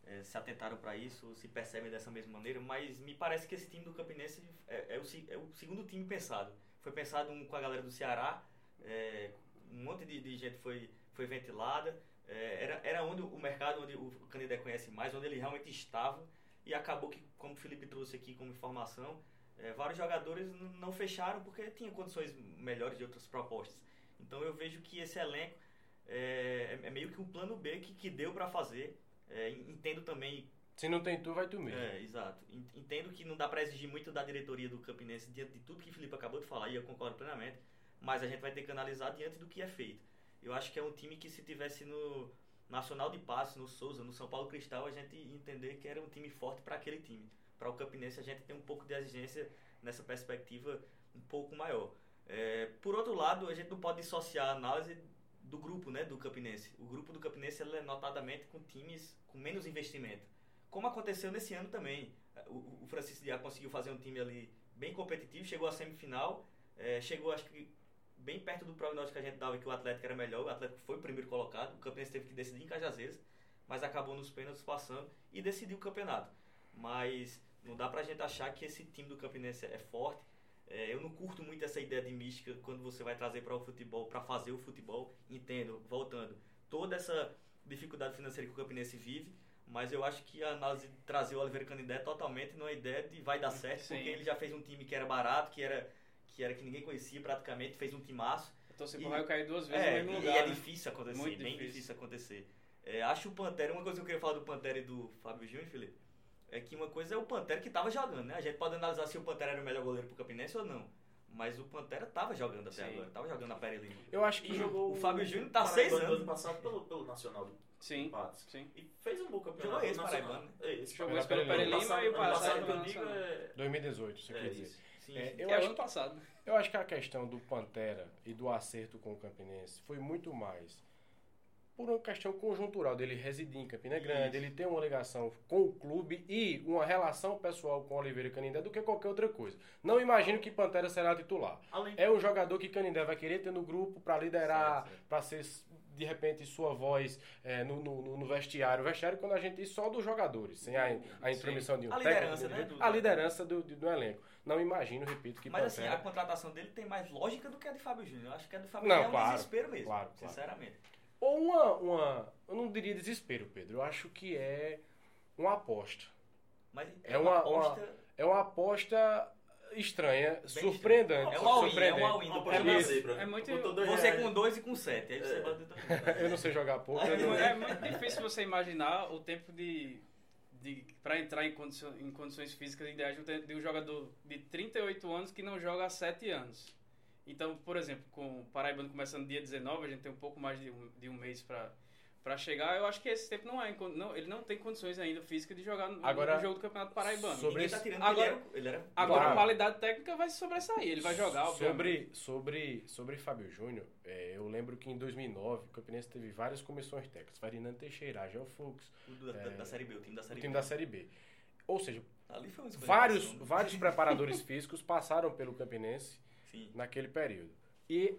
é, se atentaram para isso, se percebem dessa mesma maneira, mas me parece que esse time do Campinense é, é, o, é o segundo time pensado. Foi pensado um, com a galera do Ceará, é, um monte de, de, gente foi, foi ventilada, é, era, era onde o mercado, onde o Canidé conhece mais, onde ele realmente estava, e acabou que, como o Felipe trouxe aqui como informação, é, vários jogadores não fecharam porque tinha condições melhores de outras propostas. Então eu vejo que esse elenco é, é meio que um plano B que, que deu para fazer. É, entendo também. Se não tem tu, vai tu mesmo. É, exato. Entendo que não dá para exigir muito da diretoria do Campinense diante de tudo que o Felipe acabou de falar, e eu concordo plenamente, mas a gente vai ter que analisar diante do que é feito. Eu acho que é um time que se tivesse no Nacional de Passe, no Souza, no São Paulo Cristal, a gente entender que era um time forte para aquele time para o Campinense a gente tem um pouco de exigência nessa perspectiva um pouco maior. É, por outro lado, a gente não pode dissociar a análise do grupo né, do Campinense. O grupo do Campinense é notadamente com times com menos investimento. Como aconteceu nesse ano também. O, o Francisco Diá conseguiu fazer um time ali bem competitivo, chegou à semifinal, é, chegou acho que bem perto do prognóstico que a gente dava que o Atlético era melhor, o Atlético foi o primeiro colocado, o Campinense teve que decidir em Cajazeiras, mas acabou nos pênaltis passando e decidiu o campeonato. Mas não dá pra gente achar que esse time do Campinense é forte. É, eu não curto muito essa ideia de mística quando você vai trazer para o futebol, para fazer o futebol. Entendo, voltando, toda essa dificuldade financeira que o Campinense vive, mas eu acho que a análise de trazer o Oliveira Canindé é totalmente numa ideia de vai dar certo, Sim. porque ele já fez um time que era barato, que era que era que ninguém conhecia praticamente, fez um timaço. Então você vai cair duas vezes é, no mesmo lugar. E é né? difícil acontecer, Muito bem difícil, difícil acontecer. É, acho o Pantera, uma coisa que eu queria falar do Pantera e do Fábio Júnior, Felipe, é que uma coisa é o Pantera que estava jogando, né? A gente pode analisar se o Pantera era o melhor goleiro pro Campinense ou não. Mas o Pantera estava jogando até Sim. agora, estava jogando na Pere Lima. Eu acho que e jogou o Fábio Júnior tá seis anos. ano passado pelo, pelo Nacional de Sim. Empates. Sim. E fez um bom campeonato. Jogou esse Paraibano. É, esse jogou esse pelo Pere Lima e o passado pelo Nacional. É... 2018, você é quer dizer. Sim, é, eu é acho, ano passado. Eu acho que a questão do Pantera e do acerto com o Campinense foi muito mais por uma questão conjuntural dele residir em Campina Grande, Isso. ele ter uma ligação com o clube e uma relação pessoal com Oliveira e Canindé do que qualquer outra coisa. Não imagino que Pantera será titular. Além... É um jogador que Canindé vai querer ter no grupo para liderar, para ser de repente, sua voz é, no, no, no, vestiário. O vestiário quando a gente diz só dos jogadores, sem a, a intromissão de um a técnico. Liderança, né, a liderança do, do, do, elenco. Não imagino, repito, que Mas Pantera... assim, a contratação dele tem mais lógica do que a de Fábio Júnior. Eu acho que a de Fábio Júnior é um claro, desespero mesmo, claro, sinceramente. Ou uma, uma. Eu não diria desespero, Pedro. Eu acho que é uma aposta. Mas é, uma, uma aposta. Uma, é uma aposta estranha, Bem surpreendente. É um all-in, é um all-in. É, é muito... Você com dois e com sete. Aí você é. Eu não sei jogar pouco. É, é muito difícil você imaginar o tempo de... de para entrar em, condições, em condições físicas ideais de um jogador de 38 anos que não joga há 7 anos. Então, por exemplo, com o Paraibano começando dia 19, a gente tem um pouco mais de um, de um mês para para chegar, eu acho que esse tempo não é. Não, ele não tem condições ainda físicas de jogar no, agora, no jogo do Campeonato Paraibano. Sobre tá tirando agora, ele era, ele era... agora a qualidade técnica vai sobressair, ele vai jogar, sobre Sobre, sobre Fábio Júnior, é, eu lembro que em 2009 o Campinense teve várias comissões técnicas. Ferdinando Teixeira, Agel Fux. O do, é, da, Série B, o time da Série o time B. da Série B. Ou seja, vários, vários preparadores físicos passaram pelo Campinense Sim. naquele período. E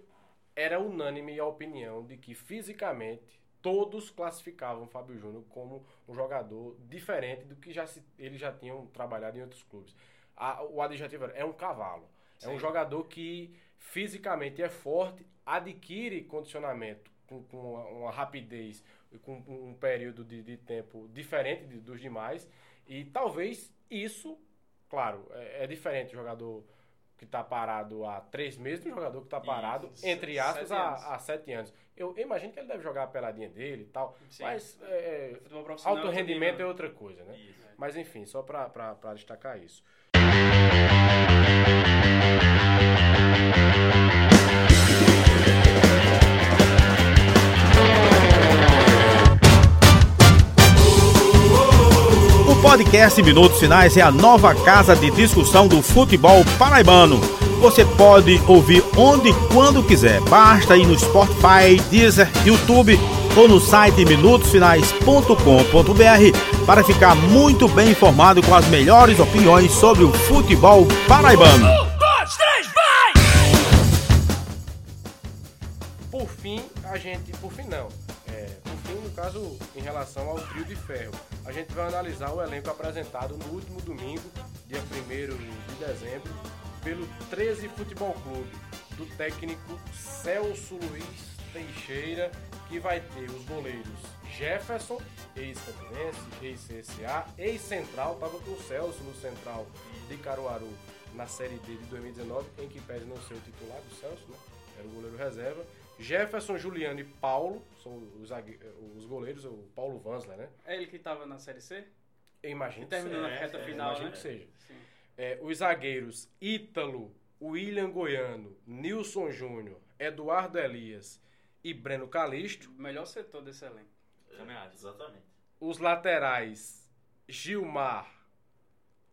era unânime a opinião de que fisicamente todos classificavam Fábio Júnior como um jogador diferente do que já se, eles já tinham trabalhado em outros clubes. A, o adjetivo é um cavalo. Sim. É um jogador que fisicamente é forte, adquire condicionamento com, com uma, uma, rapidez e com um período de, de tempo diferente de, dos demais. E talvez isso, claro, é, é diferente o jogador que está parado há três meses do jogador que está parado, Isso, entre aspas, há, há, sete anos. Eu imagino que ele deve jogar a peladinha dele e tal, Sim. mas é, alto rendimento é outra coisa, né? Isso. Mas enfim, só para destacar isso. Podcast Minutos Finais é a nova casa de discussão do futebol paraibano. Você pode ouvir onde e quando quiser. Basta ir no Spotify, Deezer, YouTube ou no site minutosfinais.com.br para ficar muito bem informado com as melhores opiniões sobre o futebol paraibano. Um, dois, três, vai! Por fim, a gente. Por fim, não no caso, em relação ao trio de ferro. A gente vai analisar o elenco apresentado no último domingo, dia 1 de dezembro, pelo 13 Futebol Clube, do técnico Celso Luiz Teixeira, que vai ter os goleiros Jefferson, ex-Campinense, ex-CSA, ex-Central, estava com o Celso no Central de Caruaru na Série D de 2019, em que pese não ser o titular do Celso, né? era o goleiro reserva. Jefferson, Juliano e Paulo são os, os goleiros, o Paulo Vansler, né? É ele que estava na Série C? Eu imagino que terminou na reta é, final, imagino né? que seja. É, os zagueiros Ítalo, William Goiano, Nilson Júnior, Eduardo Elias e Breno Calixto. O melhor setor desse elenco. Também acho. Exatamente. Os laterais Gilmar,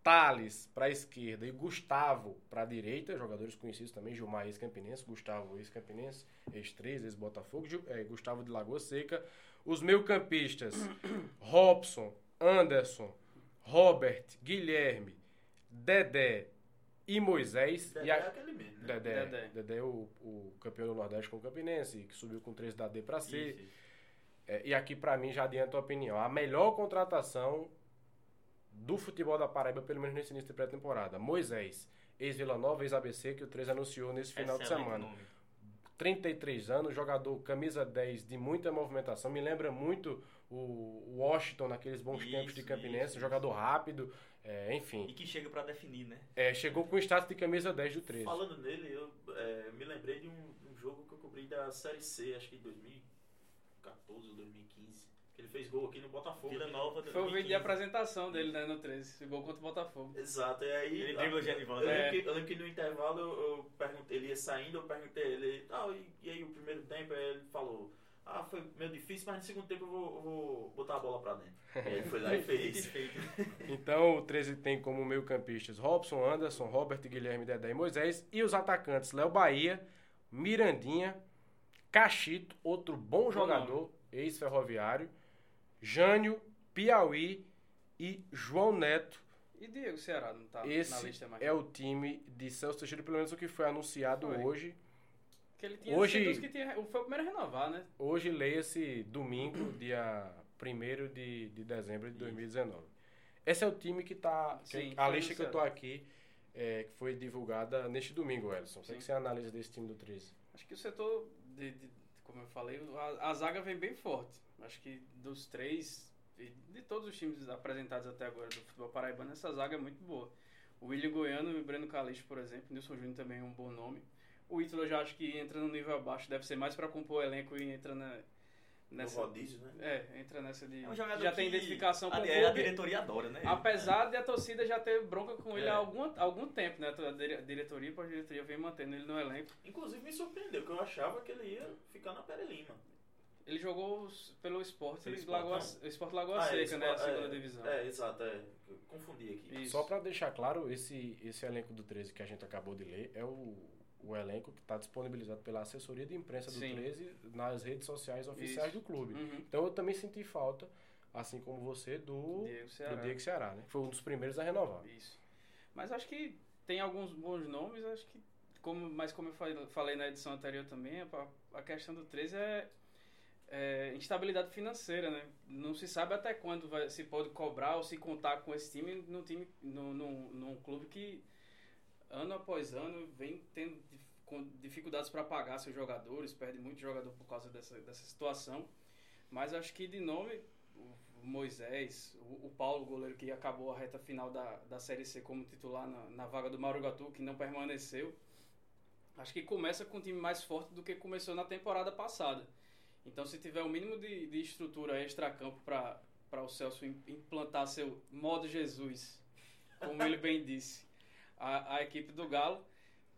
Thales para a esquerda e Gustavo para a direita, jogadores conhecidos também, Gilmar ex-campinense, Gustavo ex-campinense, ex-3, ex-Botafogo, é, Gustavo de Lagoa Seca. Os meio-campistas, Robson, Anderson, Robert, Guilherme, Dedé e Moisés. Dedé e a... é aquele mesmo, né? Dedé, Dedé. Dedé é o, o, campeão do Nordeste com o Campinense, que subiu com 3 da D para C. Isso, isso. É, e aqui, para mim, já adianta a opinião. A melhor contratação do futebol da Paraíba, pelo menos nesse início de pré-temporada. Moisés, ex-Vila Nova, ex-ABC, que o 3 anunciou nesse final Excelente de semana. Nome. 33 anos, jogador camisa 10 de muita movimentação. Me lembra muito o Washington naqueles bons isso, tempos de Campinense, isso, jogador rápido, é, enfim. E que chega para definir, né? É, chegou com o status de camisa 10 do 13. Falando nele, eu é, me lembrei de um, um, jogo que eu cobri da Série C, acho que em 2014 ou 2015 ele fez gol aqui no Botafogo. Vila Nova. Foi o vídeo de apresentação dele, né, no 13. Gol contra o Botafogo. Exato. E aí... Ele dribla o Genivaldo. Eu, é. eu lembro que no intervalo eu, perguntei, ele ia saindo, eu perguntei ele, ah, e, e aí o primeiro tempo, aí ele falou... Ah, foi meio difícil, mas no segundo tempo eu vou, eu vou botar a bola pra dentro. E ele foi lá e fez. então o 13 tem como meio campistas Robson, Anderson, Robert, Guilherme, Dedé e Moisés. E os atacantes Léo Bahia, Mirandinha, Cachito, outro bom jogador, ex-ferroviário. Jânio, Piauí e João Neto. E Diego Ceará não tá Esse na lista mais. é o time de Celso Teixeira, pelo menos o que foi anunciado foi. hoje. Que ele tinha Hoje- que tinha, foi o primeiro a renovar, né? Hoje leia-se domingo, dia 1 de, de dezembro de 2019. Esse é o time que tá. que- Sim, a lista que eu tô aqui, é, que foi divulgada neste domingo, Elson. O que você analisa desse time do 13? Acho que o setor, de, de- como eu falei, a, a zaga vem bem forte. Acho que dos três, de todos os times apresentados até agora do futebol paraibano, essa zaga é muito boa. O William Goiano e o Breno Calixto, por exemplo, Nilson Júnior também é um bom nome. O Ítalo eu já acho que entra no nível abaixo, deve ser mais para compor o elenco e entra na, No nessa. rodízio, né? É, entra nessa de. É um jogador já tem que identificação com a, o é, a clube. diretoria adora, né? Apesar de a torcida já ter bronca com ele É. há algum, algum tempo, né? A dire- a diretoria e a diretoria vem mantendo ele no elenco. Inclusive me surpreendeu, porque eu achava que ele ia ficar na Pere Lima. Ele jogou pelo esporte, Pelo Lagoa, Sport, Esporte Lagoa Ah, é, Seca, né? A Sport- segunda é, divisão. É, exato, é. Confundi aqui. Isso. Só para deixar claro, esse, esse elenco do 13 que a gente acabou de ler é o, o elenco que está disponibilizado pela assessoria de imprensa do Sim. 13 nas redes sociais oficiais Isso. do clube. Uhum. Então eu também senti falta, assim como você, do Diego do Ceará. Diego Ceará, né? Foi um dos primeiros a renovar. Isso. Mas acho que tem alguns bons nomes, acho que, como, mas como eu fa- falei na edição anterior também, a, a questão do 13 é, é instabilidade financeira, né? Não se sabe até quando vai, se pode cobrar ou se contar com esse time num, time, num, num, num clube que ano após ano vem tendo dificuldades para pagar seus jogadores, perde muito jogador por causa dessa, dessa situação. Mas acho que de nome, o Moisés, o, o Paulo, goleiro que acabou a reta final da, da Série C como titular na, na vaga do Mauro Gatu, que não permaneceu. Acho que começa com um time mais forte do que começou na temporada passada. Então, se tiver o mínimo de, de estrutura extra-campo para o Celso im- implantar seu modo Jesus, como ele bem disse, a, a equipe do Galo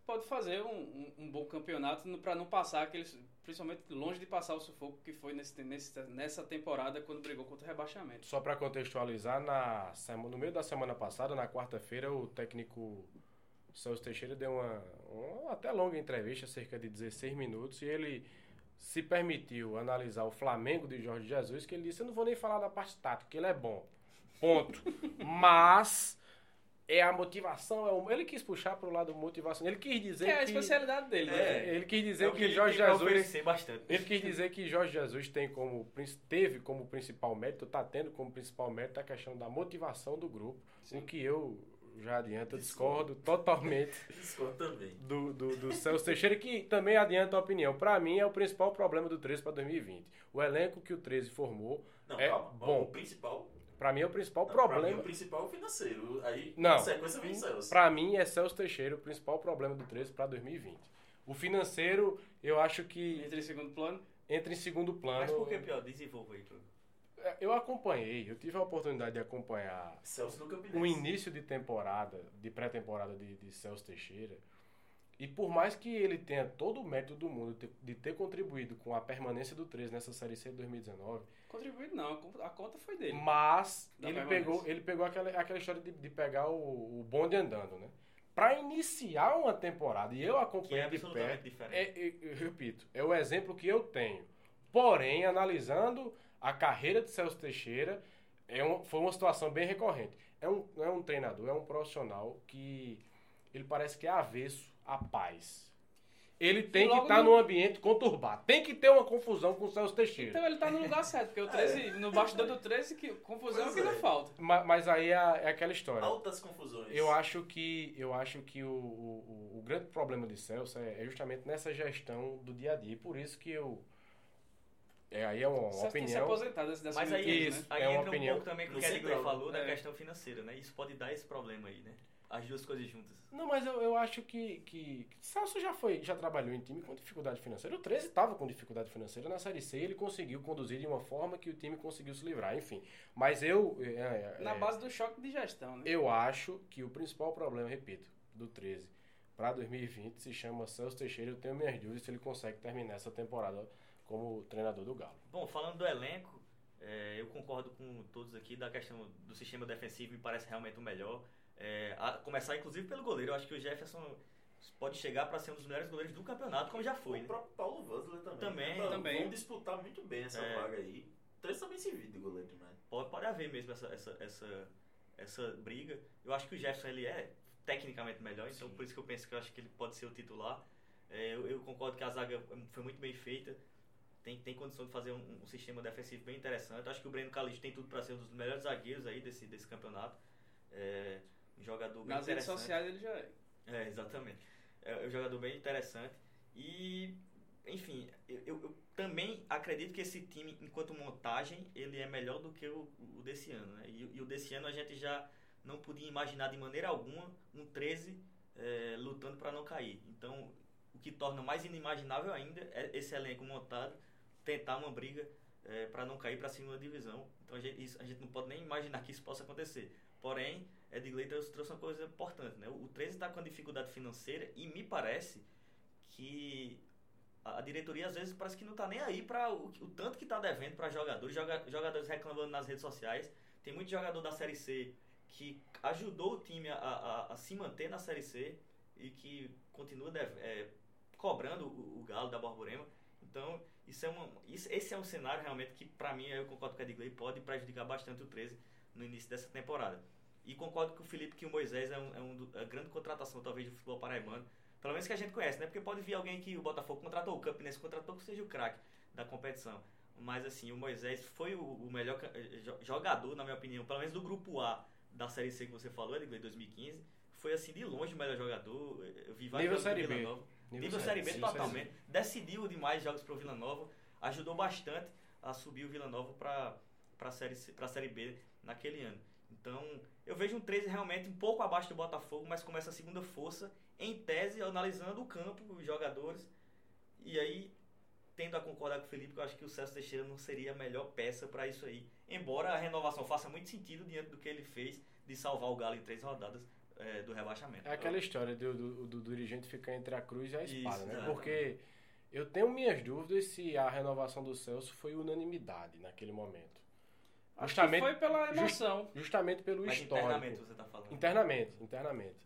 pode fazer um, um, um bom campeonato para não passar aqueles, principalmente longe de passar o sufoco que foi nesse, nesse, nessa temporada quando brigou contra o rebaixamento. Só para contextualizar, na no meio da semana passada, na quarta-feira, o técnico Celso Teixeira deu uma, uma até longa entrevista, cerca de 16 minutos, e ele se permitiu analisar o Flamengo de Jorge Jesus, que ele disse, eu não vou nem falar da parte tática, que ele é bom. Ponto. Mas é a motivação, é o- ele quis puxar para o lado motivação. Ele quis dizer Que é a especialidade dele, né? É, ele quis dizer É que, que Jorge Jesus ele quis dizer que Jorge Jesus tem como, teve como principal mérito, está tendo como principal mérito a questão da motivação do grupo, o que eu já adianto, eu discordo totalmente Discordo também. do, do, do Celso Teixeira, que também adianta a opinião. Para mim, é o principal problema do 13 para 2020. O elenco que o 13 formou, Não, É calma. bom. O principal. Para mim, é o principal não, pra mim, problema. o principal é o financeiro. Aí, Não. na sequência, vem Celso. Para mim, é Celso Teixeira o principal problema do 13 para 2020. O financeiro, eu acho que Entra em segundo plano. entra em segundo plano. Mas por que pior? Desenvolva aí, Bruno. É, Eu acompanhei, eu tive a oportunidade de acompanhar Celso no Campinense. o início de temporada, de pré-temporada de, de Celso Teixeira. E por mais que ele tenha todo o mérito do mundo de, ter contribuído com a permanência do 13 nessa Série C de 2019, Contribuído não, a conta- foi dele. mas ele pegou, ele pegou aquela, aquela história de, de pegar o, o bonde andando, né? Para iniciar uma temporada, e eu Que é acompanhei de perto, diferente. é, é, eu repito, é o exemplo que eu tenho. Porém, analisando a carreira de Celso Teixeira, é um, foi uma situação bem recorrente. É um, não é um treinador, é um profissional que ele parece que é avesso à paz. Ele tem que estar no- num ambiente conturbado. Tem que ter uma confusão com o Celso Teixeira. Então ele tá no lugar certo, porque o 13, no bastidor do 13, que, confusão é Pois que não é. falta. Ma- Mas, aí é, é aquela história. Altas confusões. Eu acho que, eu acho que o, o, o- grande problema de Celso é, é justamente nessa gestão do dia a dia. E por isso que eu. É, aí é uma, uma Celso tem se opinião. aposentado desse dessa Mas aí, Isso. né? aí é uma entra opinião. um pouco também com o que a central, falou da é. questão financeira, né? Isso pode dar esse problema aí, né? As duas coisas juntas. Não, mas eu, eu acho que, que Celso já foi, já trabalhou em time com dificuldade financeira. O 13 estava com dificuldade financeira na Série C e ele conseguiu conduzir de uma forma que o time conseguiu se livrar, enfim. Mas eu. é, é, Na é, base do choque de gestão, né? Eu acho que o principal problema, repito, do 13 para 2020 se chama Celso Teixeira. Eu tenho minhas dúvidas se ele consegue terminar essa temporada como treinador do Galo. Bom, falando do elenco, é, eu concordo com todos aqui da questão do sistema defensivo, me parece realmente o melhor. É, a começar, inclusive, pelo goleiro. Eu acho que o Jefferson pode chegar para ser um dos melhores goleiros do campeonato, como já foi. O Né? próprio Paulo Vansler também. Também, né? também. Vão disputar muito bem essa É. vaga aí. O 13 também se vive de goleiro demais. Pode, pode haver mesmo essa, essa, essa, essa briga. Eu acho que o Jefferson ele é tecnicamente melhor, então por isso que eu penso que eu acho que ele pode ser o titular. É, eu, eu, concordo que a zaga foi muito bem feita. Tem, tem condição de fazer um, um sistema defensivo bem interessante. Acho que o Breno Calixto tem tudo para ser um dos melhores zagueiros aí desse, desse campeonato. É, jogador bem Nas redes sociais ele já é. É, exatamente. É um jogador bem interessante. E, enfim, eu, eu, também acredito que esse time, enquanto montagem, ele é melhor do que o, o desse ano. Né? E, e, o desse ano a gente já não podia imaginar de maneira alguma um 13 é, lutando para não cair. Então, o que torna mais inimaginável ainda é esse elenco montado tentar uma briga é, para não cair para a segunda divisão. Então, a gente, isso, a gente não pode nem imaginar que isso possa acontecer. Porém, Edgley trouxe, uma coisa importante. Né? O 13 está com uma dificuldade financeira e me parece que a, diretoria às vezes parece que não está nem aí para o, o, tanto que está devendo para jogadores, joga, jogadores reclamando nas redes sociais. Tem muito jogador da Série C que ajudou o time a, a, a se manter na Série C e que continua deve, é, cobrando o, o, Galo da Borborema. Então, isso é uma, isso, esse é um cenário realmente que, para mim, eu concordo com a Edgley, pode prejudicar bastante o 13 no início dessa temporada. E concordo com o Felipe que o Moisés é, um, é, um, é a grande contratação, talvez, do futebol paraibano. Pelo menos que a gente conhece, né? Porque pode vir alguém que o Botafogo contratou, o Campinense contratou, que seja o craque da competição. Mas, assim, o Moisés foi o, o, melhor jogador, na minha opinião, pelo menos do grupo A da Série C que você falou, de 2015. Foi, assim, de longe o melhor jogador. Eu vi vários Nível Série B. Nível, Nível Série B, totalmente. Decidiu demais jogos para o Vila Nova. Ajudou bastante a subir o Vila Nova para a série, série B naquele ano. Então, eu vejo um 13 realmente um pouco abaixo do Botafogo, mas com essa segunda força, em tese, analisando o campo, os jogadores. E aí, tendo a concordar com o Felipe, que eu acho que o Celso Teixeira não seria a melhor peça para isso aí. Embora a renovação faça muito sentido diante do que ele fez de salvar o Galo em três rodadas é, do rebaixamento. É aquela história do, do, do, dirigente ficar entre a cruz e a espada, isso, né? Porque eu tenho minhas dúvidas se a renovação do Celso foi unanimidade naquele momento. Justamente, foi pela emoção. Just, justamente pelo Mas histórico. Internamente você está falando. Internamente, internamente.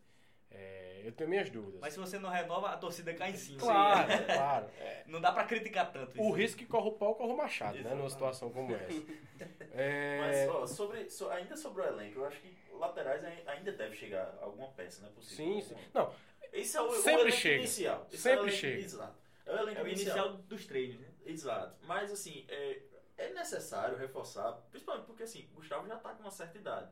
É, eu tenho minhas dúvidas. Mas se você não renova, a torcida cai em cima. Claro, claro. É. Não dá para criticar tanto isso. O risco que corre o pau, corre o machado, né? Numa situação como essa. é... Mas, ó, sobre, so, ainda sobre o elenco, eu acho que laterais ainda deve chegar alguma peça, não é possível? Sim, sim. Não, esse é o, sempre o chega. inicial. Esse sempre é o chega. Exato. É o elenco é o inicial. inicial dos treinos, né? Exato. Mas, assim, é, é necessário reforçar, principalmente porque assim, Gustavo já está com uma certa idade.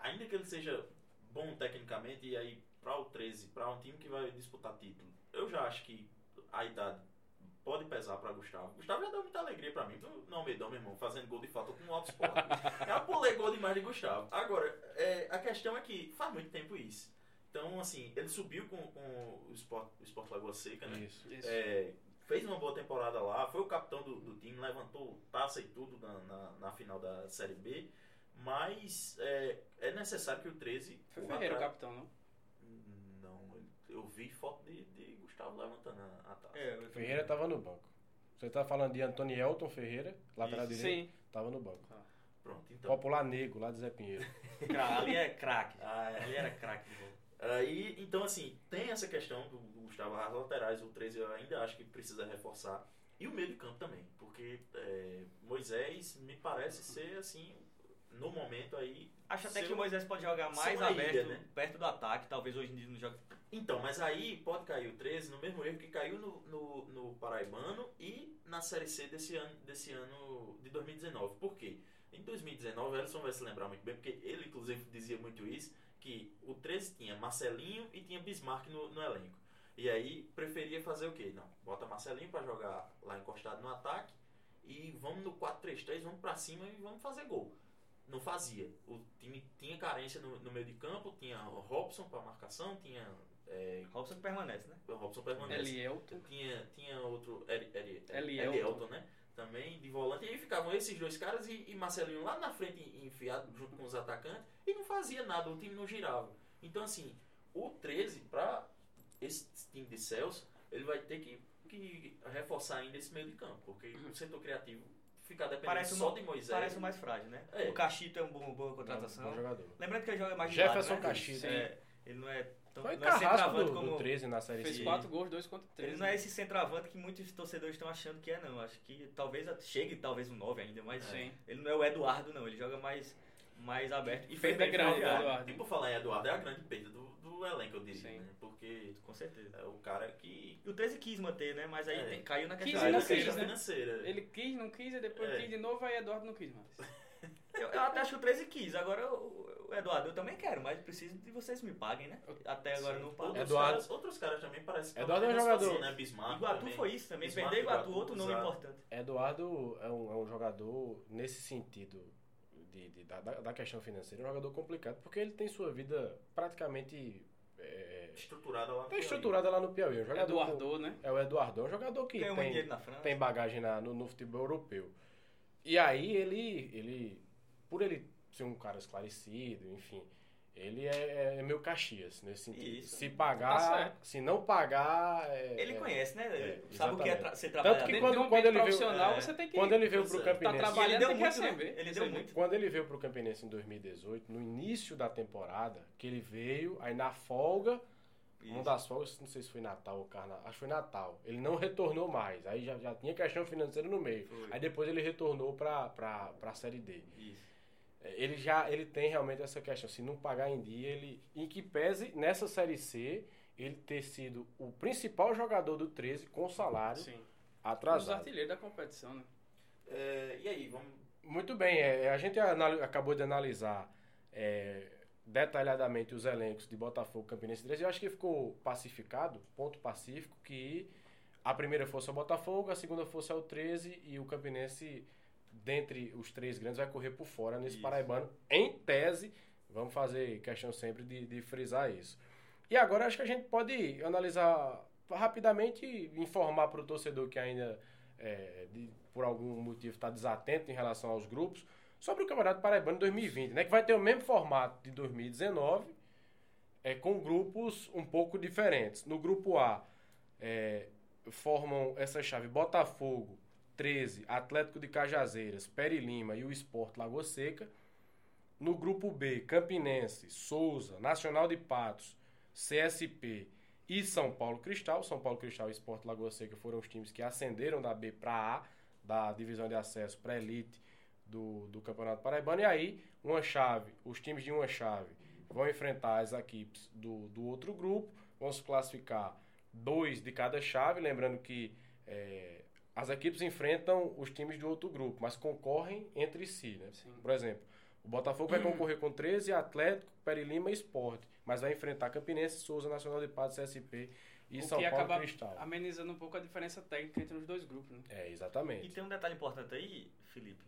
Ainda que ele seja bom tecnicamente, e aí para o 13, para um time que vai disputar título, eu já acho que a idade pode pesar para Gustavo. Gustavo já deu muita alegria para mim. Não, Medão, meu irmão, fazendo gol de falta com o alto esporte. já pulei gol demais de Gustavo. Agora, é, a questão é que faz muito tempo isso. Então, assim, ele subiu com, com o Sport, o Sport Lagoa Seca, né? Isso, isso. É, fez uma boa temporada lá, foi o capitão do, do time, levantou taça e tudo na, na, na final da Série B. Mas é, é necessário que o 13. Foi o Ferreira o capitão, não? Não, eu vi foto de, de Gustavo levantando a, taça. É, Ferreira estava no banco. Você está falando de Antônio Elton Ferreira, lateral Isso. direito? Sim. Estava no banco. Ah. Pronto, então. Popular Negro, lá de Zé Pinheiro. ali é craque. Ah, é. Ali era craque de bola. Aí, então, assim, tem essa questão do, do Gustavo as laterais, o 13 eu ainda acho que precisa reforçar. E o meio de campo também, porque é, Moisés me parece ser, assim, no momento aí. Acho até que o Moisés pode jogar mais aberto, ilha, né? perto do ataque, talvez hoje em dia não jogue. Então, mas aí pode cair o 13 no mesmo erro que caiu no, no, no Paraibano e na Série C desse ano, desse ano de 2019. Por quê? Em 2019, o Ellison vai se lembrar muito bem, porque ele, inclusive, dizia muito isso que o 13 tinha Marcelinho e tinha Bismarck no, no elenco. E aí preferia fazer o quê? Não, bota Marcelinho para jogar lá encostado no ataque e vamos no 4-3-3, vamos para cima e vamos fazer gol. Não fazia. O time tinha carência no, no meio de campo, tinha Robson para marcação, tinha é, Robson permanece, né? Robson permanece. Elielton. Tinha, tinha outro. Elielton, né? Também de volante. E aí ficavam esses dois caras e, e, Marcelinho lá na frente enfiado junto com os atacantes e não fazia nada, o time não girava. Então, assim, o 13, para esse time de Celso, ele vai ter que, que reforçar ainda esse meio de campo, porque o setor criativo ficar dependendo parece só de Moisés. Parece o mais frágil, né? É. O Cachito é um bom, boa contratação. É um bom jogador. Lembrando que ele joga mais de Jefferson lado, né? Cachito. É, ele não é então, Foi não é centroavante do, como... do 13 na Série Fez 4 gols, 2 contra 3. Ele não é esse centroavante que muitos torcedores estão achando que é, não. Acho que talvez chegue talvez um 9 ainda, mas Sim. ele não é o Eduardo, não. Ele joga mais, mais aberto. E fez é grande, Eduardo. E por falar em Eduardo, é a grande perda do, do elenco, eu diria, Sim. né? Porque com certeza. é o cara que. E o 13 quis manter, né? Mas aí é. tem, caiu na questão, questão né? financeira. Ele quis, não quis, e depois é. quis de novo, aí Eduardo não quis mais. Eu, eu, até acho que o 13 quis. Agora, o, Eduardo, eu também quero, mas preciso de vocês me paguem, né? Até agora Sim. não pagam. Outros, Eduardo... caras, outros caras também parecem que Eduardo é um jogador. Assim, né? Bismarck. Iguatu também. foi isso também. Bismarck, Perder Iguatu, outro nome importante. Eduardo é um, é um jogador nesse sentido de, de da, da, questão financeira, é um jogador complicado, porque ele tem sua vida praticamente é, estruturada lá no tá estruturada lá no Piauí. Um jogador Eduardo, né? É o Eduardo, é um jogador que tem, tem, tem bagagem na, no, no, futebol europeu. E aí ele, ele, por ele ser um cara esclarecido, enfim, ele é, é meio Caxias nesse sentido. Isso. Se pagar, tá se não pagar. É, ele é, conhece, né? É, sabe o que é tra ser trabalhar Tanto que quando, um quando ele profissional, veio, você tem que quando ele veio pro Campinense. Tá trabalhando, ele deu muito, né? Ele deu muito. Quando ele veio pro Campinense em 2018, no início da temporada, que ele veio, aí na folga. Isso. Uma das folgas, não sei se foi Natal ou Carnaval, acho que foi Natal. Ele não retornou mais. Aí já, já tinha questão financeira no meio. Foi. Aí depois ele retornou para a Série D. Isso ele já ele tem realmente essa questão. Se não pagar em dia, ele. Em que pese nessa Série C ele ter sido o principal jogador do 13 com salário Sim. atrasado. Um artilheiro da competição, né? É, e aí, vamos. Muito bem, é, a gente acabou de analisar é, detalhadamente os elencos de Botafogo Campinense 13 e eu acho que ficou pacificado, ponto pacífico, que a primeira fosse o Botafogo, a segunda fosse o 13 e o Campinense dentre os três grandes, vai correr por fora nesse isso. paraibano. Em tese, vamos fazer questão sempre de, de frisar isso. E agora acho que a gente pode analisar rapidamente e informar para o torcedor que ainda, é, de, por algum motivo, está desatento em relação aos grupos, sobre o Campeonato Paraibano 2020, né, que vai ter o mesmo formato de 2019, é, com grupos um pouco diferentes. No grupo A, é, formam essa chave Botafogo, 13, Atlético de Cajazeiras, Peri Lima e o Esporte Lagoa Seca. No grupo B, Campinense, Souza, Nacional de Patos, CSP e São Paulo Cristal. São Paulo Cristal e Esporte Lagoa Seca foram os times que ascenderam da B para A, da divisão de acesso para elite do, do Campeonato Paraibano. E aí, uma chave, os times de uma chave vão enfrentar as equipes do, do outro grupo, vão se classificar dois de cada chave, lembrando que é, as equipes enfrentam os times do outro grupo, mas concorrem entre si, né? Sim. Por exemplo, o Botafogo vai concorrer com 13, Atlético, Perilima e Esporte, mas vai enfrentar Campinense, Souza, Nacional de Paz, CSP e o São que Paulo acaba Cristal. amenizando um pouco a diferença técnica entre os dois grupos, né? É, exatamente. E tem um detalhe importante aí, Felipe,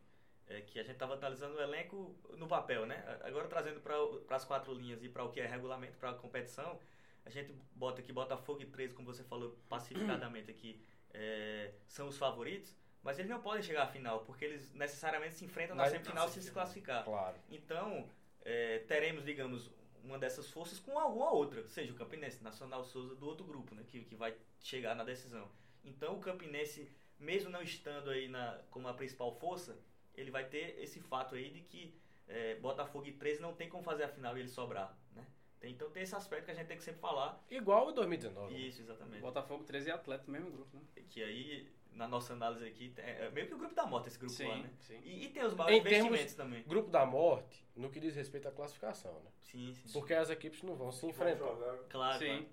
é que a gente estava analisando o elenco no papel, né? Agora trazendo para as quatro linhas e para o que é regulamento, para a competição, a gente bota aqui Botafogo e 13, como você falou pacificadamente aqui, é, são os favoritos, mas eles não podem chegar à final, porque eles necessariamente se enfrentam na semifinal se se classificar. Claro. Então, é, teremos, digamos, uma dessas forças com alguma outra, seja o Campinense, Nacional Souza do outro grupo, né, que, que vai chegar na decisão. Então, o Campinense, mesmo não estando aí na, como a principal força, ele vai ter esse fato aí de que é, Botafogo e 13 não tem como fazer a final e ele sobrar, né? Tem, então tem esse aspecto que a gente tem que sempre falar. Igual o 2019. Isso, exatamente. Botafogo 13 e Atlético, mesmo grupo, né? Que aí, na nossa análise aqui, é meio que o grupo da morte esse grupo sim, lá, né? Sim. E, e tem os maiores em investimentos também. Grupo da morte, no que diz respeito à classificação, né? Sim, sim. Porque as equipes não vão se enfrentar. Claro, sim. Claro.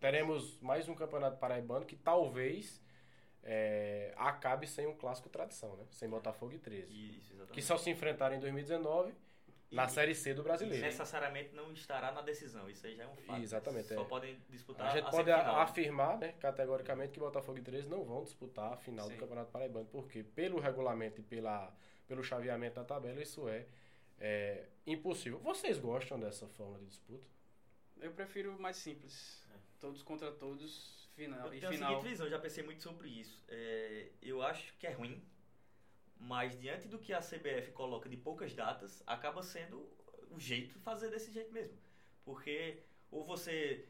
Teremos mais um campeonato paraibano que talvez é, acabe sem um clássico tradição, né? Sem Botafogo e 13. Isso, exatamente. Que só se enfrentaram em 2019 na Série C do brasileiro. Necessariamente não estará na decisão, isso aí já é um fato. Exatamente. Só é. podem disputar a gente a pode semifinal. afirmar, né, categoricamente, que Botafogo e 13 não vão disputar a final Sim. do Campeonato Paraibano, porque pelo regulamento e pela, pelo chaveamento da tabela, isso é, é impossível. Vocês gostam dessa forma de disputa? Eu prefiro mais simples. É. Todos contra todos, final. Eu e tenho final. a seguinte visão, já pensei muito sobre isso. É, eu acho que é ruim, mas diante do que a CBF coloca de poucas datas, acaba sendo o jeito de fazer desse jeito mesmo. Porque ou você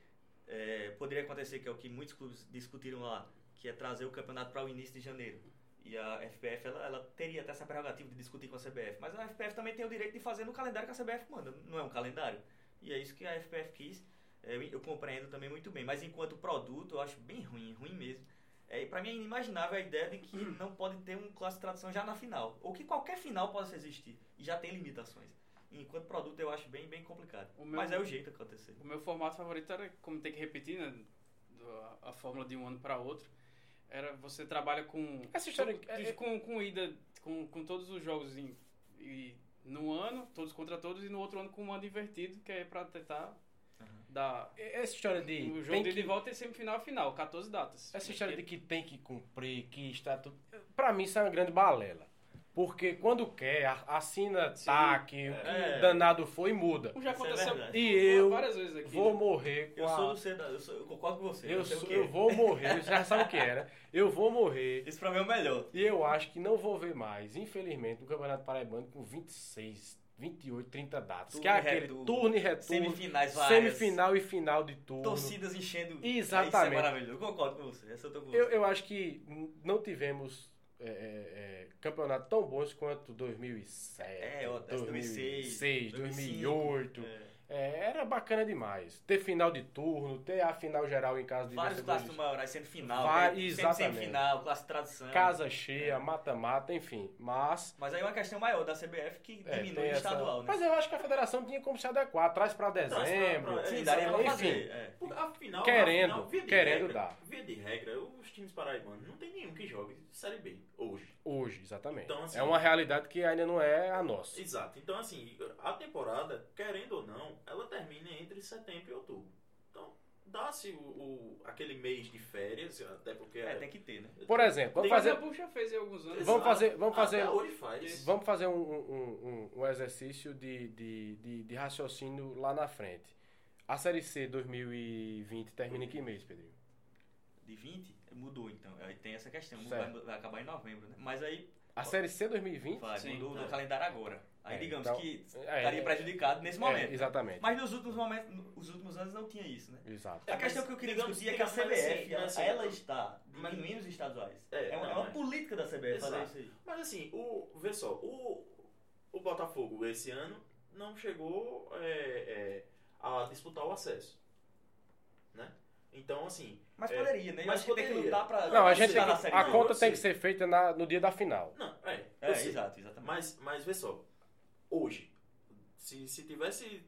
é, poderia acontecer, que é o que muitos clubes discutiram lá, que é trazer o campeonato para o início de janeiro. E a FPF ela, ela, teria até essa prerrogativa de discutir com a CBF, mas a FPF também tem o direito de fazer no calendário que a CBF manda, não é um calendário. E é isso que a FPF quis. É, eu, eu compreendo também muito bem, mas enquanto produto eu acho bem ruim, ruim mesmo. É, para mim é inimaginável a ideia de que não pode ter um classe de tradução já na final, ou que qualquer final possa existir e já tem limitações. enquanto produto eu acho bem, bem complicado. Meu, Mas é o jeito de acontecer. O meu formato favorito era, como tem que repetir, né? A, a fórmula de um ano para outro. Era você trabalha com. Essa história. É, é, com, com ida, com, com todos os jogos em, e, no ano, todos contra todos, e no outro ano com um ano invertido, que é para tentar da essa história de o jogo de que... volta é semifinal final 14 datas essa história de que tem que cumprir que está tudo para mim isso é uma grande balela porque quando quer, assina Sim, TAC, é, o que é. danado foi e muda. Já aconteceu é e eu várias vezes aqui, vou né? morrer. eu a... sou do Seda, eu, sou, eu concordo com você. Eu, sou, eu vou morrer, você já sabe o que era. Eu vou morrer. Isso pra mim é o melhor. E eu acho que não vou ver mais, infelizmente, o Campeonato Paraibano com 26 28, 30 datas. Turno que é aquele retorno, turno e retorno. Semifinais várias. Semifinal e final de turno. Torcidas enchendo. Exatamente. Isso é maravilhoso. Eu concordo com você. Essa eu, tô com você. Eu, eu acho que não tivemos é, é, é campeonatos tão bons quanto 2007, é, 2006, 2006 2008. É. É, era bacana demais. Ter final de turno, ter a final geral em casa de Vários clássicos maiorais sendo final. Vai, né? exatamente. final, classe tradição. Casa cheia, mata-mata, é. enfim. Mas. Mas aí é uma questão maior da CBF que é, diminui o estadual, né? Mas eu acho que a federação tinha como se adequar, traz para dezembro. Pra, pra, sim, daria pra fazer. É. Afinal, querendo, afinal, querendo regra, dar. Via de regra, os times paraibanos não tem nenhum que jogue Série B hoje. Hoje, exatamente. Então, assim, é uma realidade que ainda não é a nossa. Exato. Então, assim, a temporada, querendo ou não, ela termina entre setembro e outubro. Então, dá-se o, o, aquele mês de férias, até porque... É, tem que ter, né? Por exemplo, vamos fazer... A já fez em alguns anos. Vamos fazer... Vamos fazer, hoje faz. Vamos fazer um, um, um, um exercício de, de, de, de, raciocínio lá na frente. A Série C 2020 termina em que mês, Pedrinho? De 20? Mudou, então. Aí tem essa questão. Vai, vai, acabar em novembro, né? Mas aí... A Série C 2020? Vai, Sim, mudou no calendário agora. Aí é, digamos então, que é, estaria é, prejudicado nesse momento. É, exatamente. Mas nos últimos momentos, os últimos anos não tinha isso, né? Exato. A questão que eu queria discutir é que a CBF, ela, assim, ela está diminuindo os estaduais. É, é uma, não, uma política da CBF exato. fazer isso aí. Mas assim, o, vê só, o, o Botafogo esse ano não chegou é, a disputar o acesso. Né? Então, assim. Mas poderia, né? Mas poderia. tem que lutar pra. Não, a, gente tem que, a conta tem que ser feita na, no dia da final. Não, é. É, exato, exatamente. Mas, mas vê só, hoje, se, se tivesse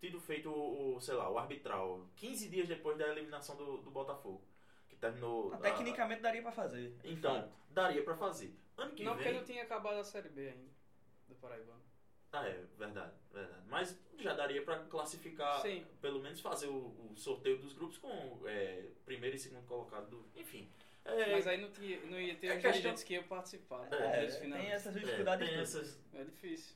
tido feito o, sei lá, o arbitral 15 dias depois da eliminação do, do Botafogo, que terminou. Ah, tecnicamente daria pra fazer. Então, daria pra fazer. Ano que não, vem. porque não tinha acabado a Série B ainda, do Paraibano. Ah, é, verdade, verdade. Mas já daria para classificar, Sim. pelo menos fazer o, o, sorteio dos grupos com é, primeiro e segundo colocado do. Enfim. É, Mas aí não, tinha, não ia ter é os dirigentes que iam participar. É, tem essas dificuldades. É, essas... é difícil.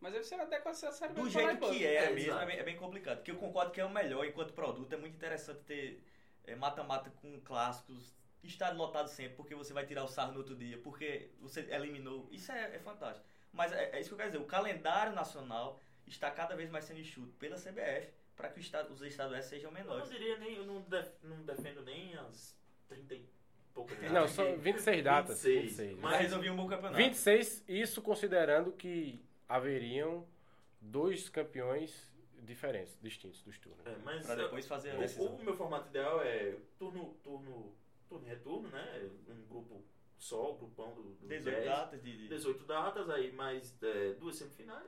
Mas aí você adequa a série Do jeito que é, é mesmo, é bem, é bem, complicado. Porque eu concordo que é o melhor enquanto produto. É muito interessante ter é, mata-mata com clássicos, estar lotado sempre, porque você vai tirar o sarro no outro dia, porque você eliminou. Isso é, é fantástico. Mas é, é, isso que eu quero dizer. O calendário nacional está cada vez mais sendo enxuto pela CBF para que estado, os estaduais sejam menores. Eu não diria nem, eu não, def, não defendo nem as 30 e poucas datas. Não, são 26 datas. 26. 26. Mas resolvi um bom campeonato. 26, isso considerando que haveriam dois campeões diferentes, distintos dos turnos. É, mas para depois fazer a decisão. O, o meu formato ideal é turno, turno, turno e retorno, né? Um grupo só, o grupão do, do 18 10, datas de, 18 datas, aí mais é, duas semifinais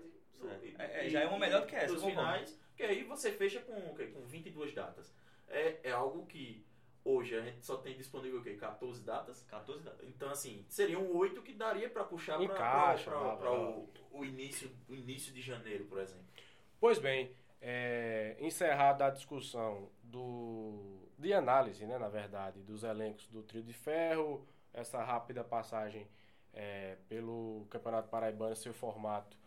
e, e, é, é, já é uma melhor do que essa. Duas finais, que aí você fecha com, com 22 datas. É, é algo que hoje a gente só tem disponível o quê? 14 datas? 14 datas. Então, assim, seriam oito que daria para puxar para o, o, início, o início de janeiro, por exemplo. Pois bem, é, encerrada a discussão do, de análise, né, na verdade, dos elencos do Trio de Ferro, essa rápida passagem é, pelo Campeonato Paraibano, seu formato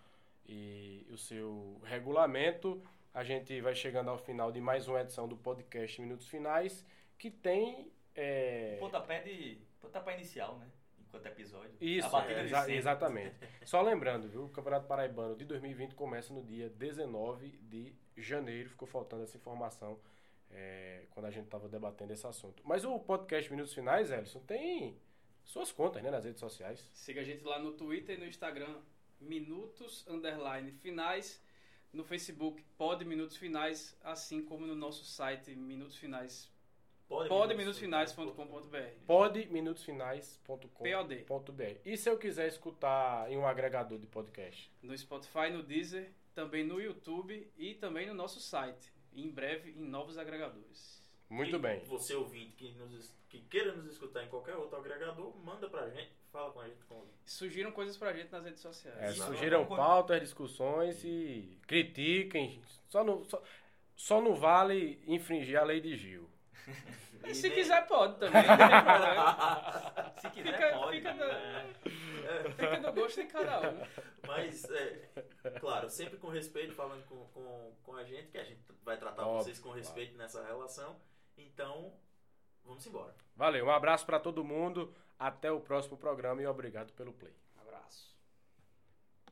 e o seu regulamento. A gente vai chegando ao final de mais uma edição do podcast Minutos Finais, que tem. É... Pontapé, de, pontapé inicial, né? Enquanto episódio. Isso, é, exa exatamente. Só lembrando, viu? O Campeonato Paraibano de 2020 começa no dia 19 de janeiro. Ficou faltando essa informação é, quando a gente estava debatendo esse assunto. Mas o podcast Minutos Finais, Elson, tem suas contas, né, nas redes sociais. Siga a gente lá no Twitter e no Instagram, Minutos Underline Finais. No Facebook, Pod Minutos Finais, assim como no nosso site, Minutos Finais. Podminutosfinais.com.br Podminutosfinais.com.br E se eu quiser escutar em um agregador de podcast? No Spotify, no Deezer, também no YouTube e também no nosso site. Em breve em novos agregadores. Muito e bem. Você ouvinte que, nos, que queira nos escutar em qualquer outro agregador, manda pra gente, fala com a gente. Com... Sugiram coisas pra gente nas redes sociais. É, sugiram pautas, discussões e critiquem. Só não, só, só não vale infringir a lei de Gil. E se quiser pode também. Se quiser, Fica- pode. fica né? Fica do gosto de cada um. Mas, é, claro, sempre com respeito, falando com, com, com a gente, que a gente vai tratar Óbvio, vocês com respeito nessa relação. Então, vamos embora. Valeu, um abraço para todo mundo. Até o próximo programa e obrigado pelo play.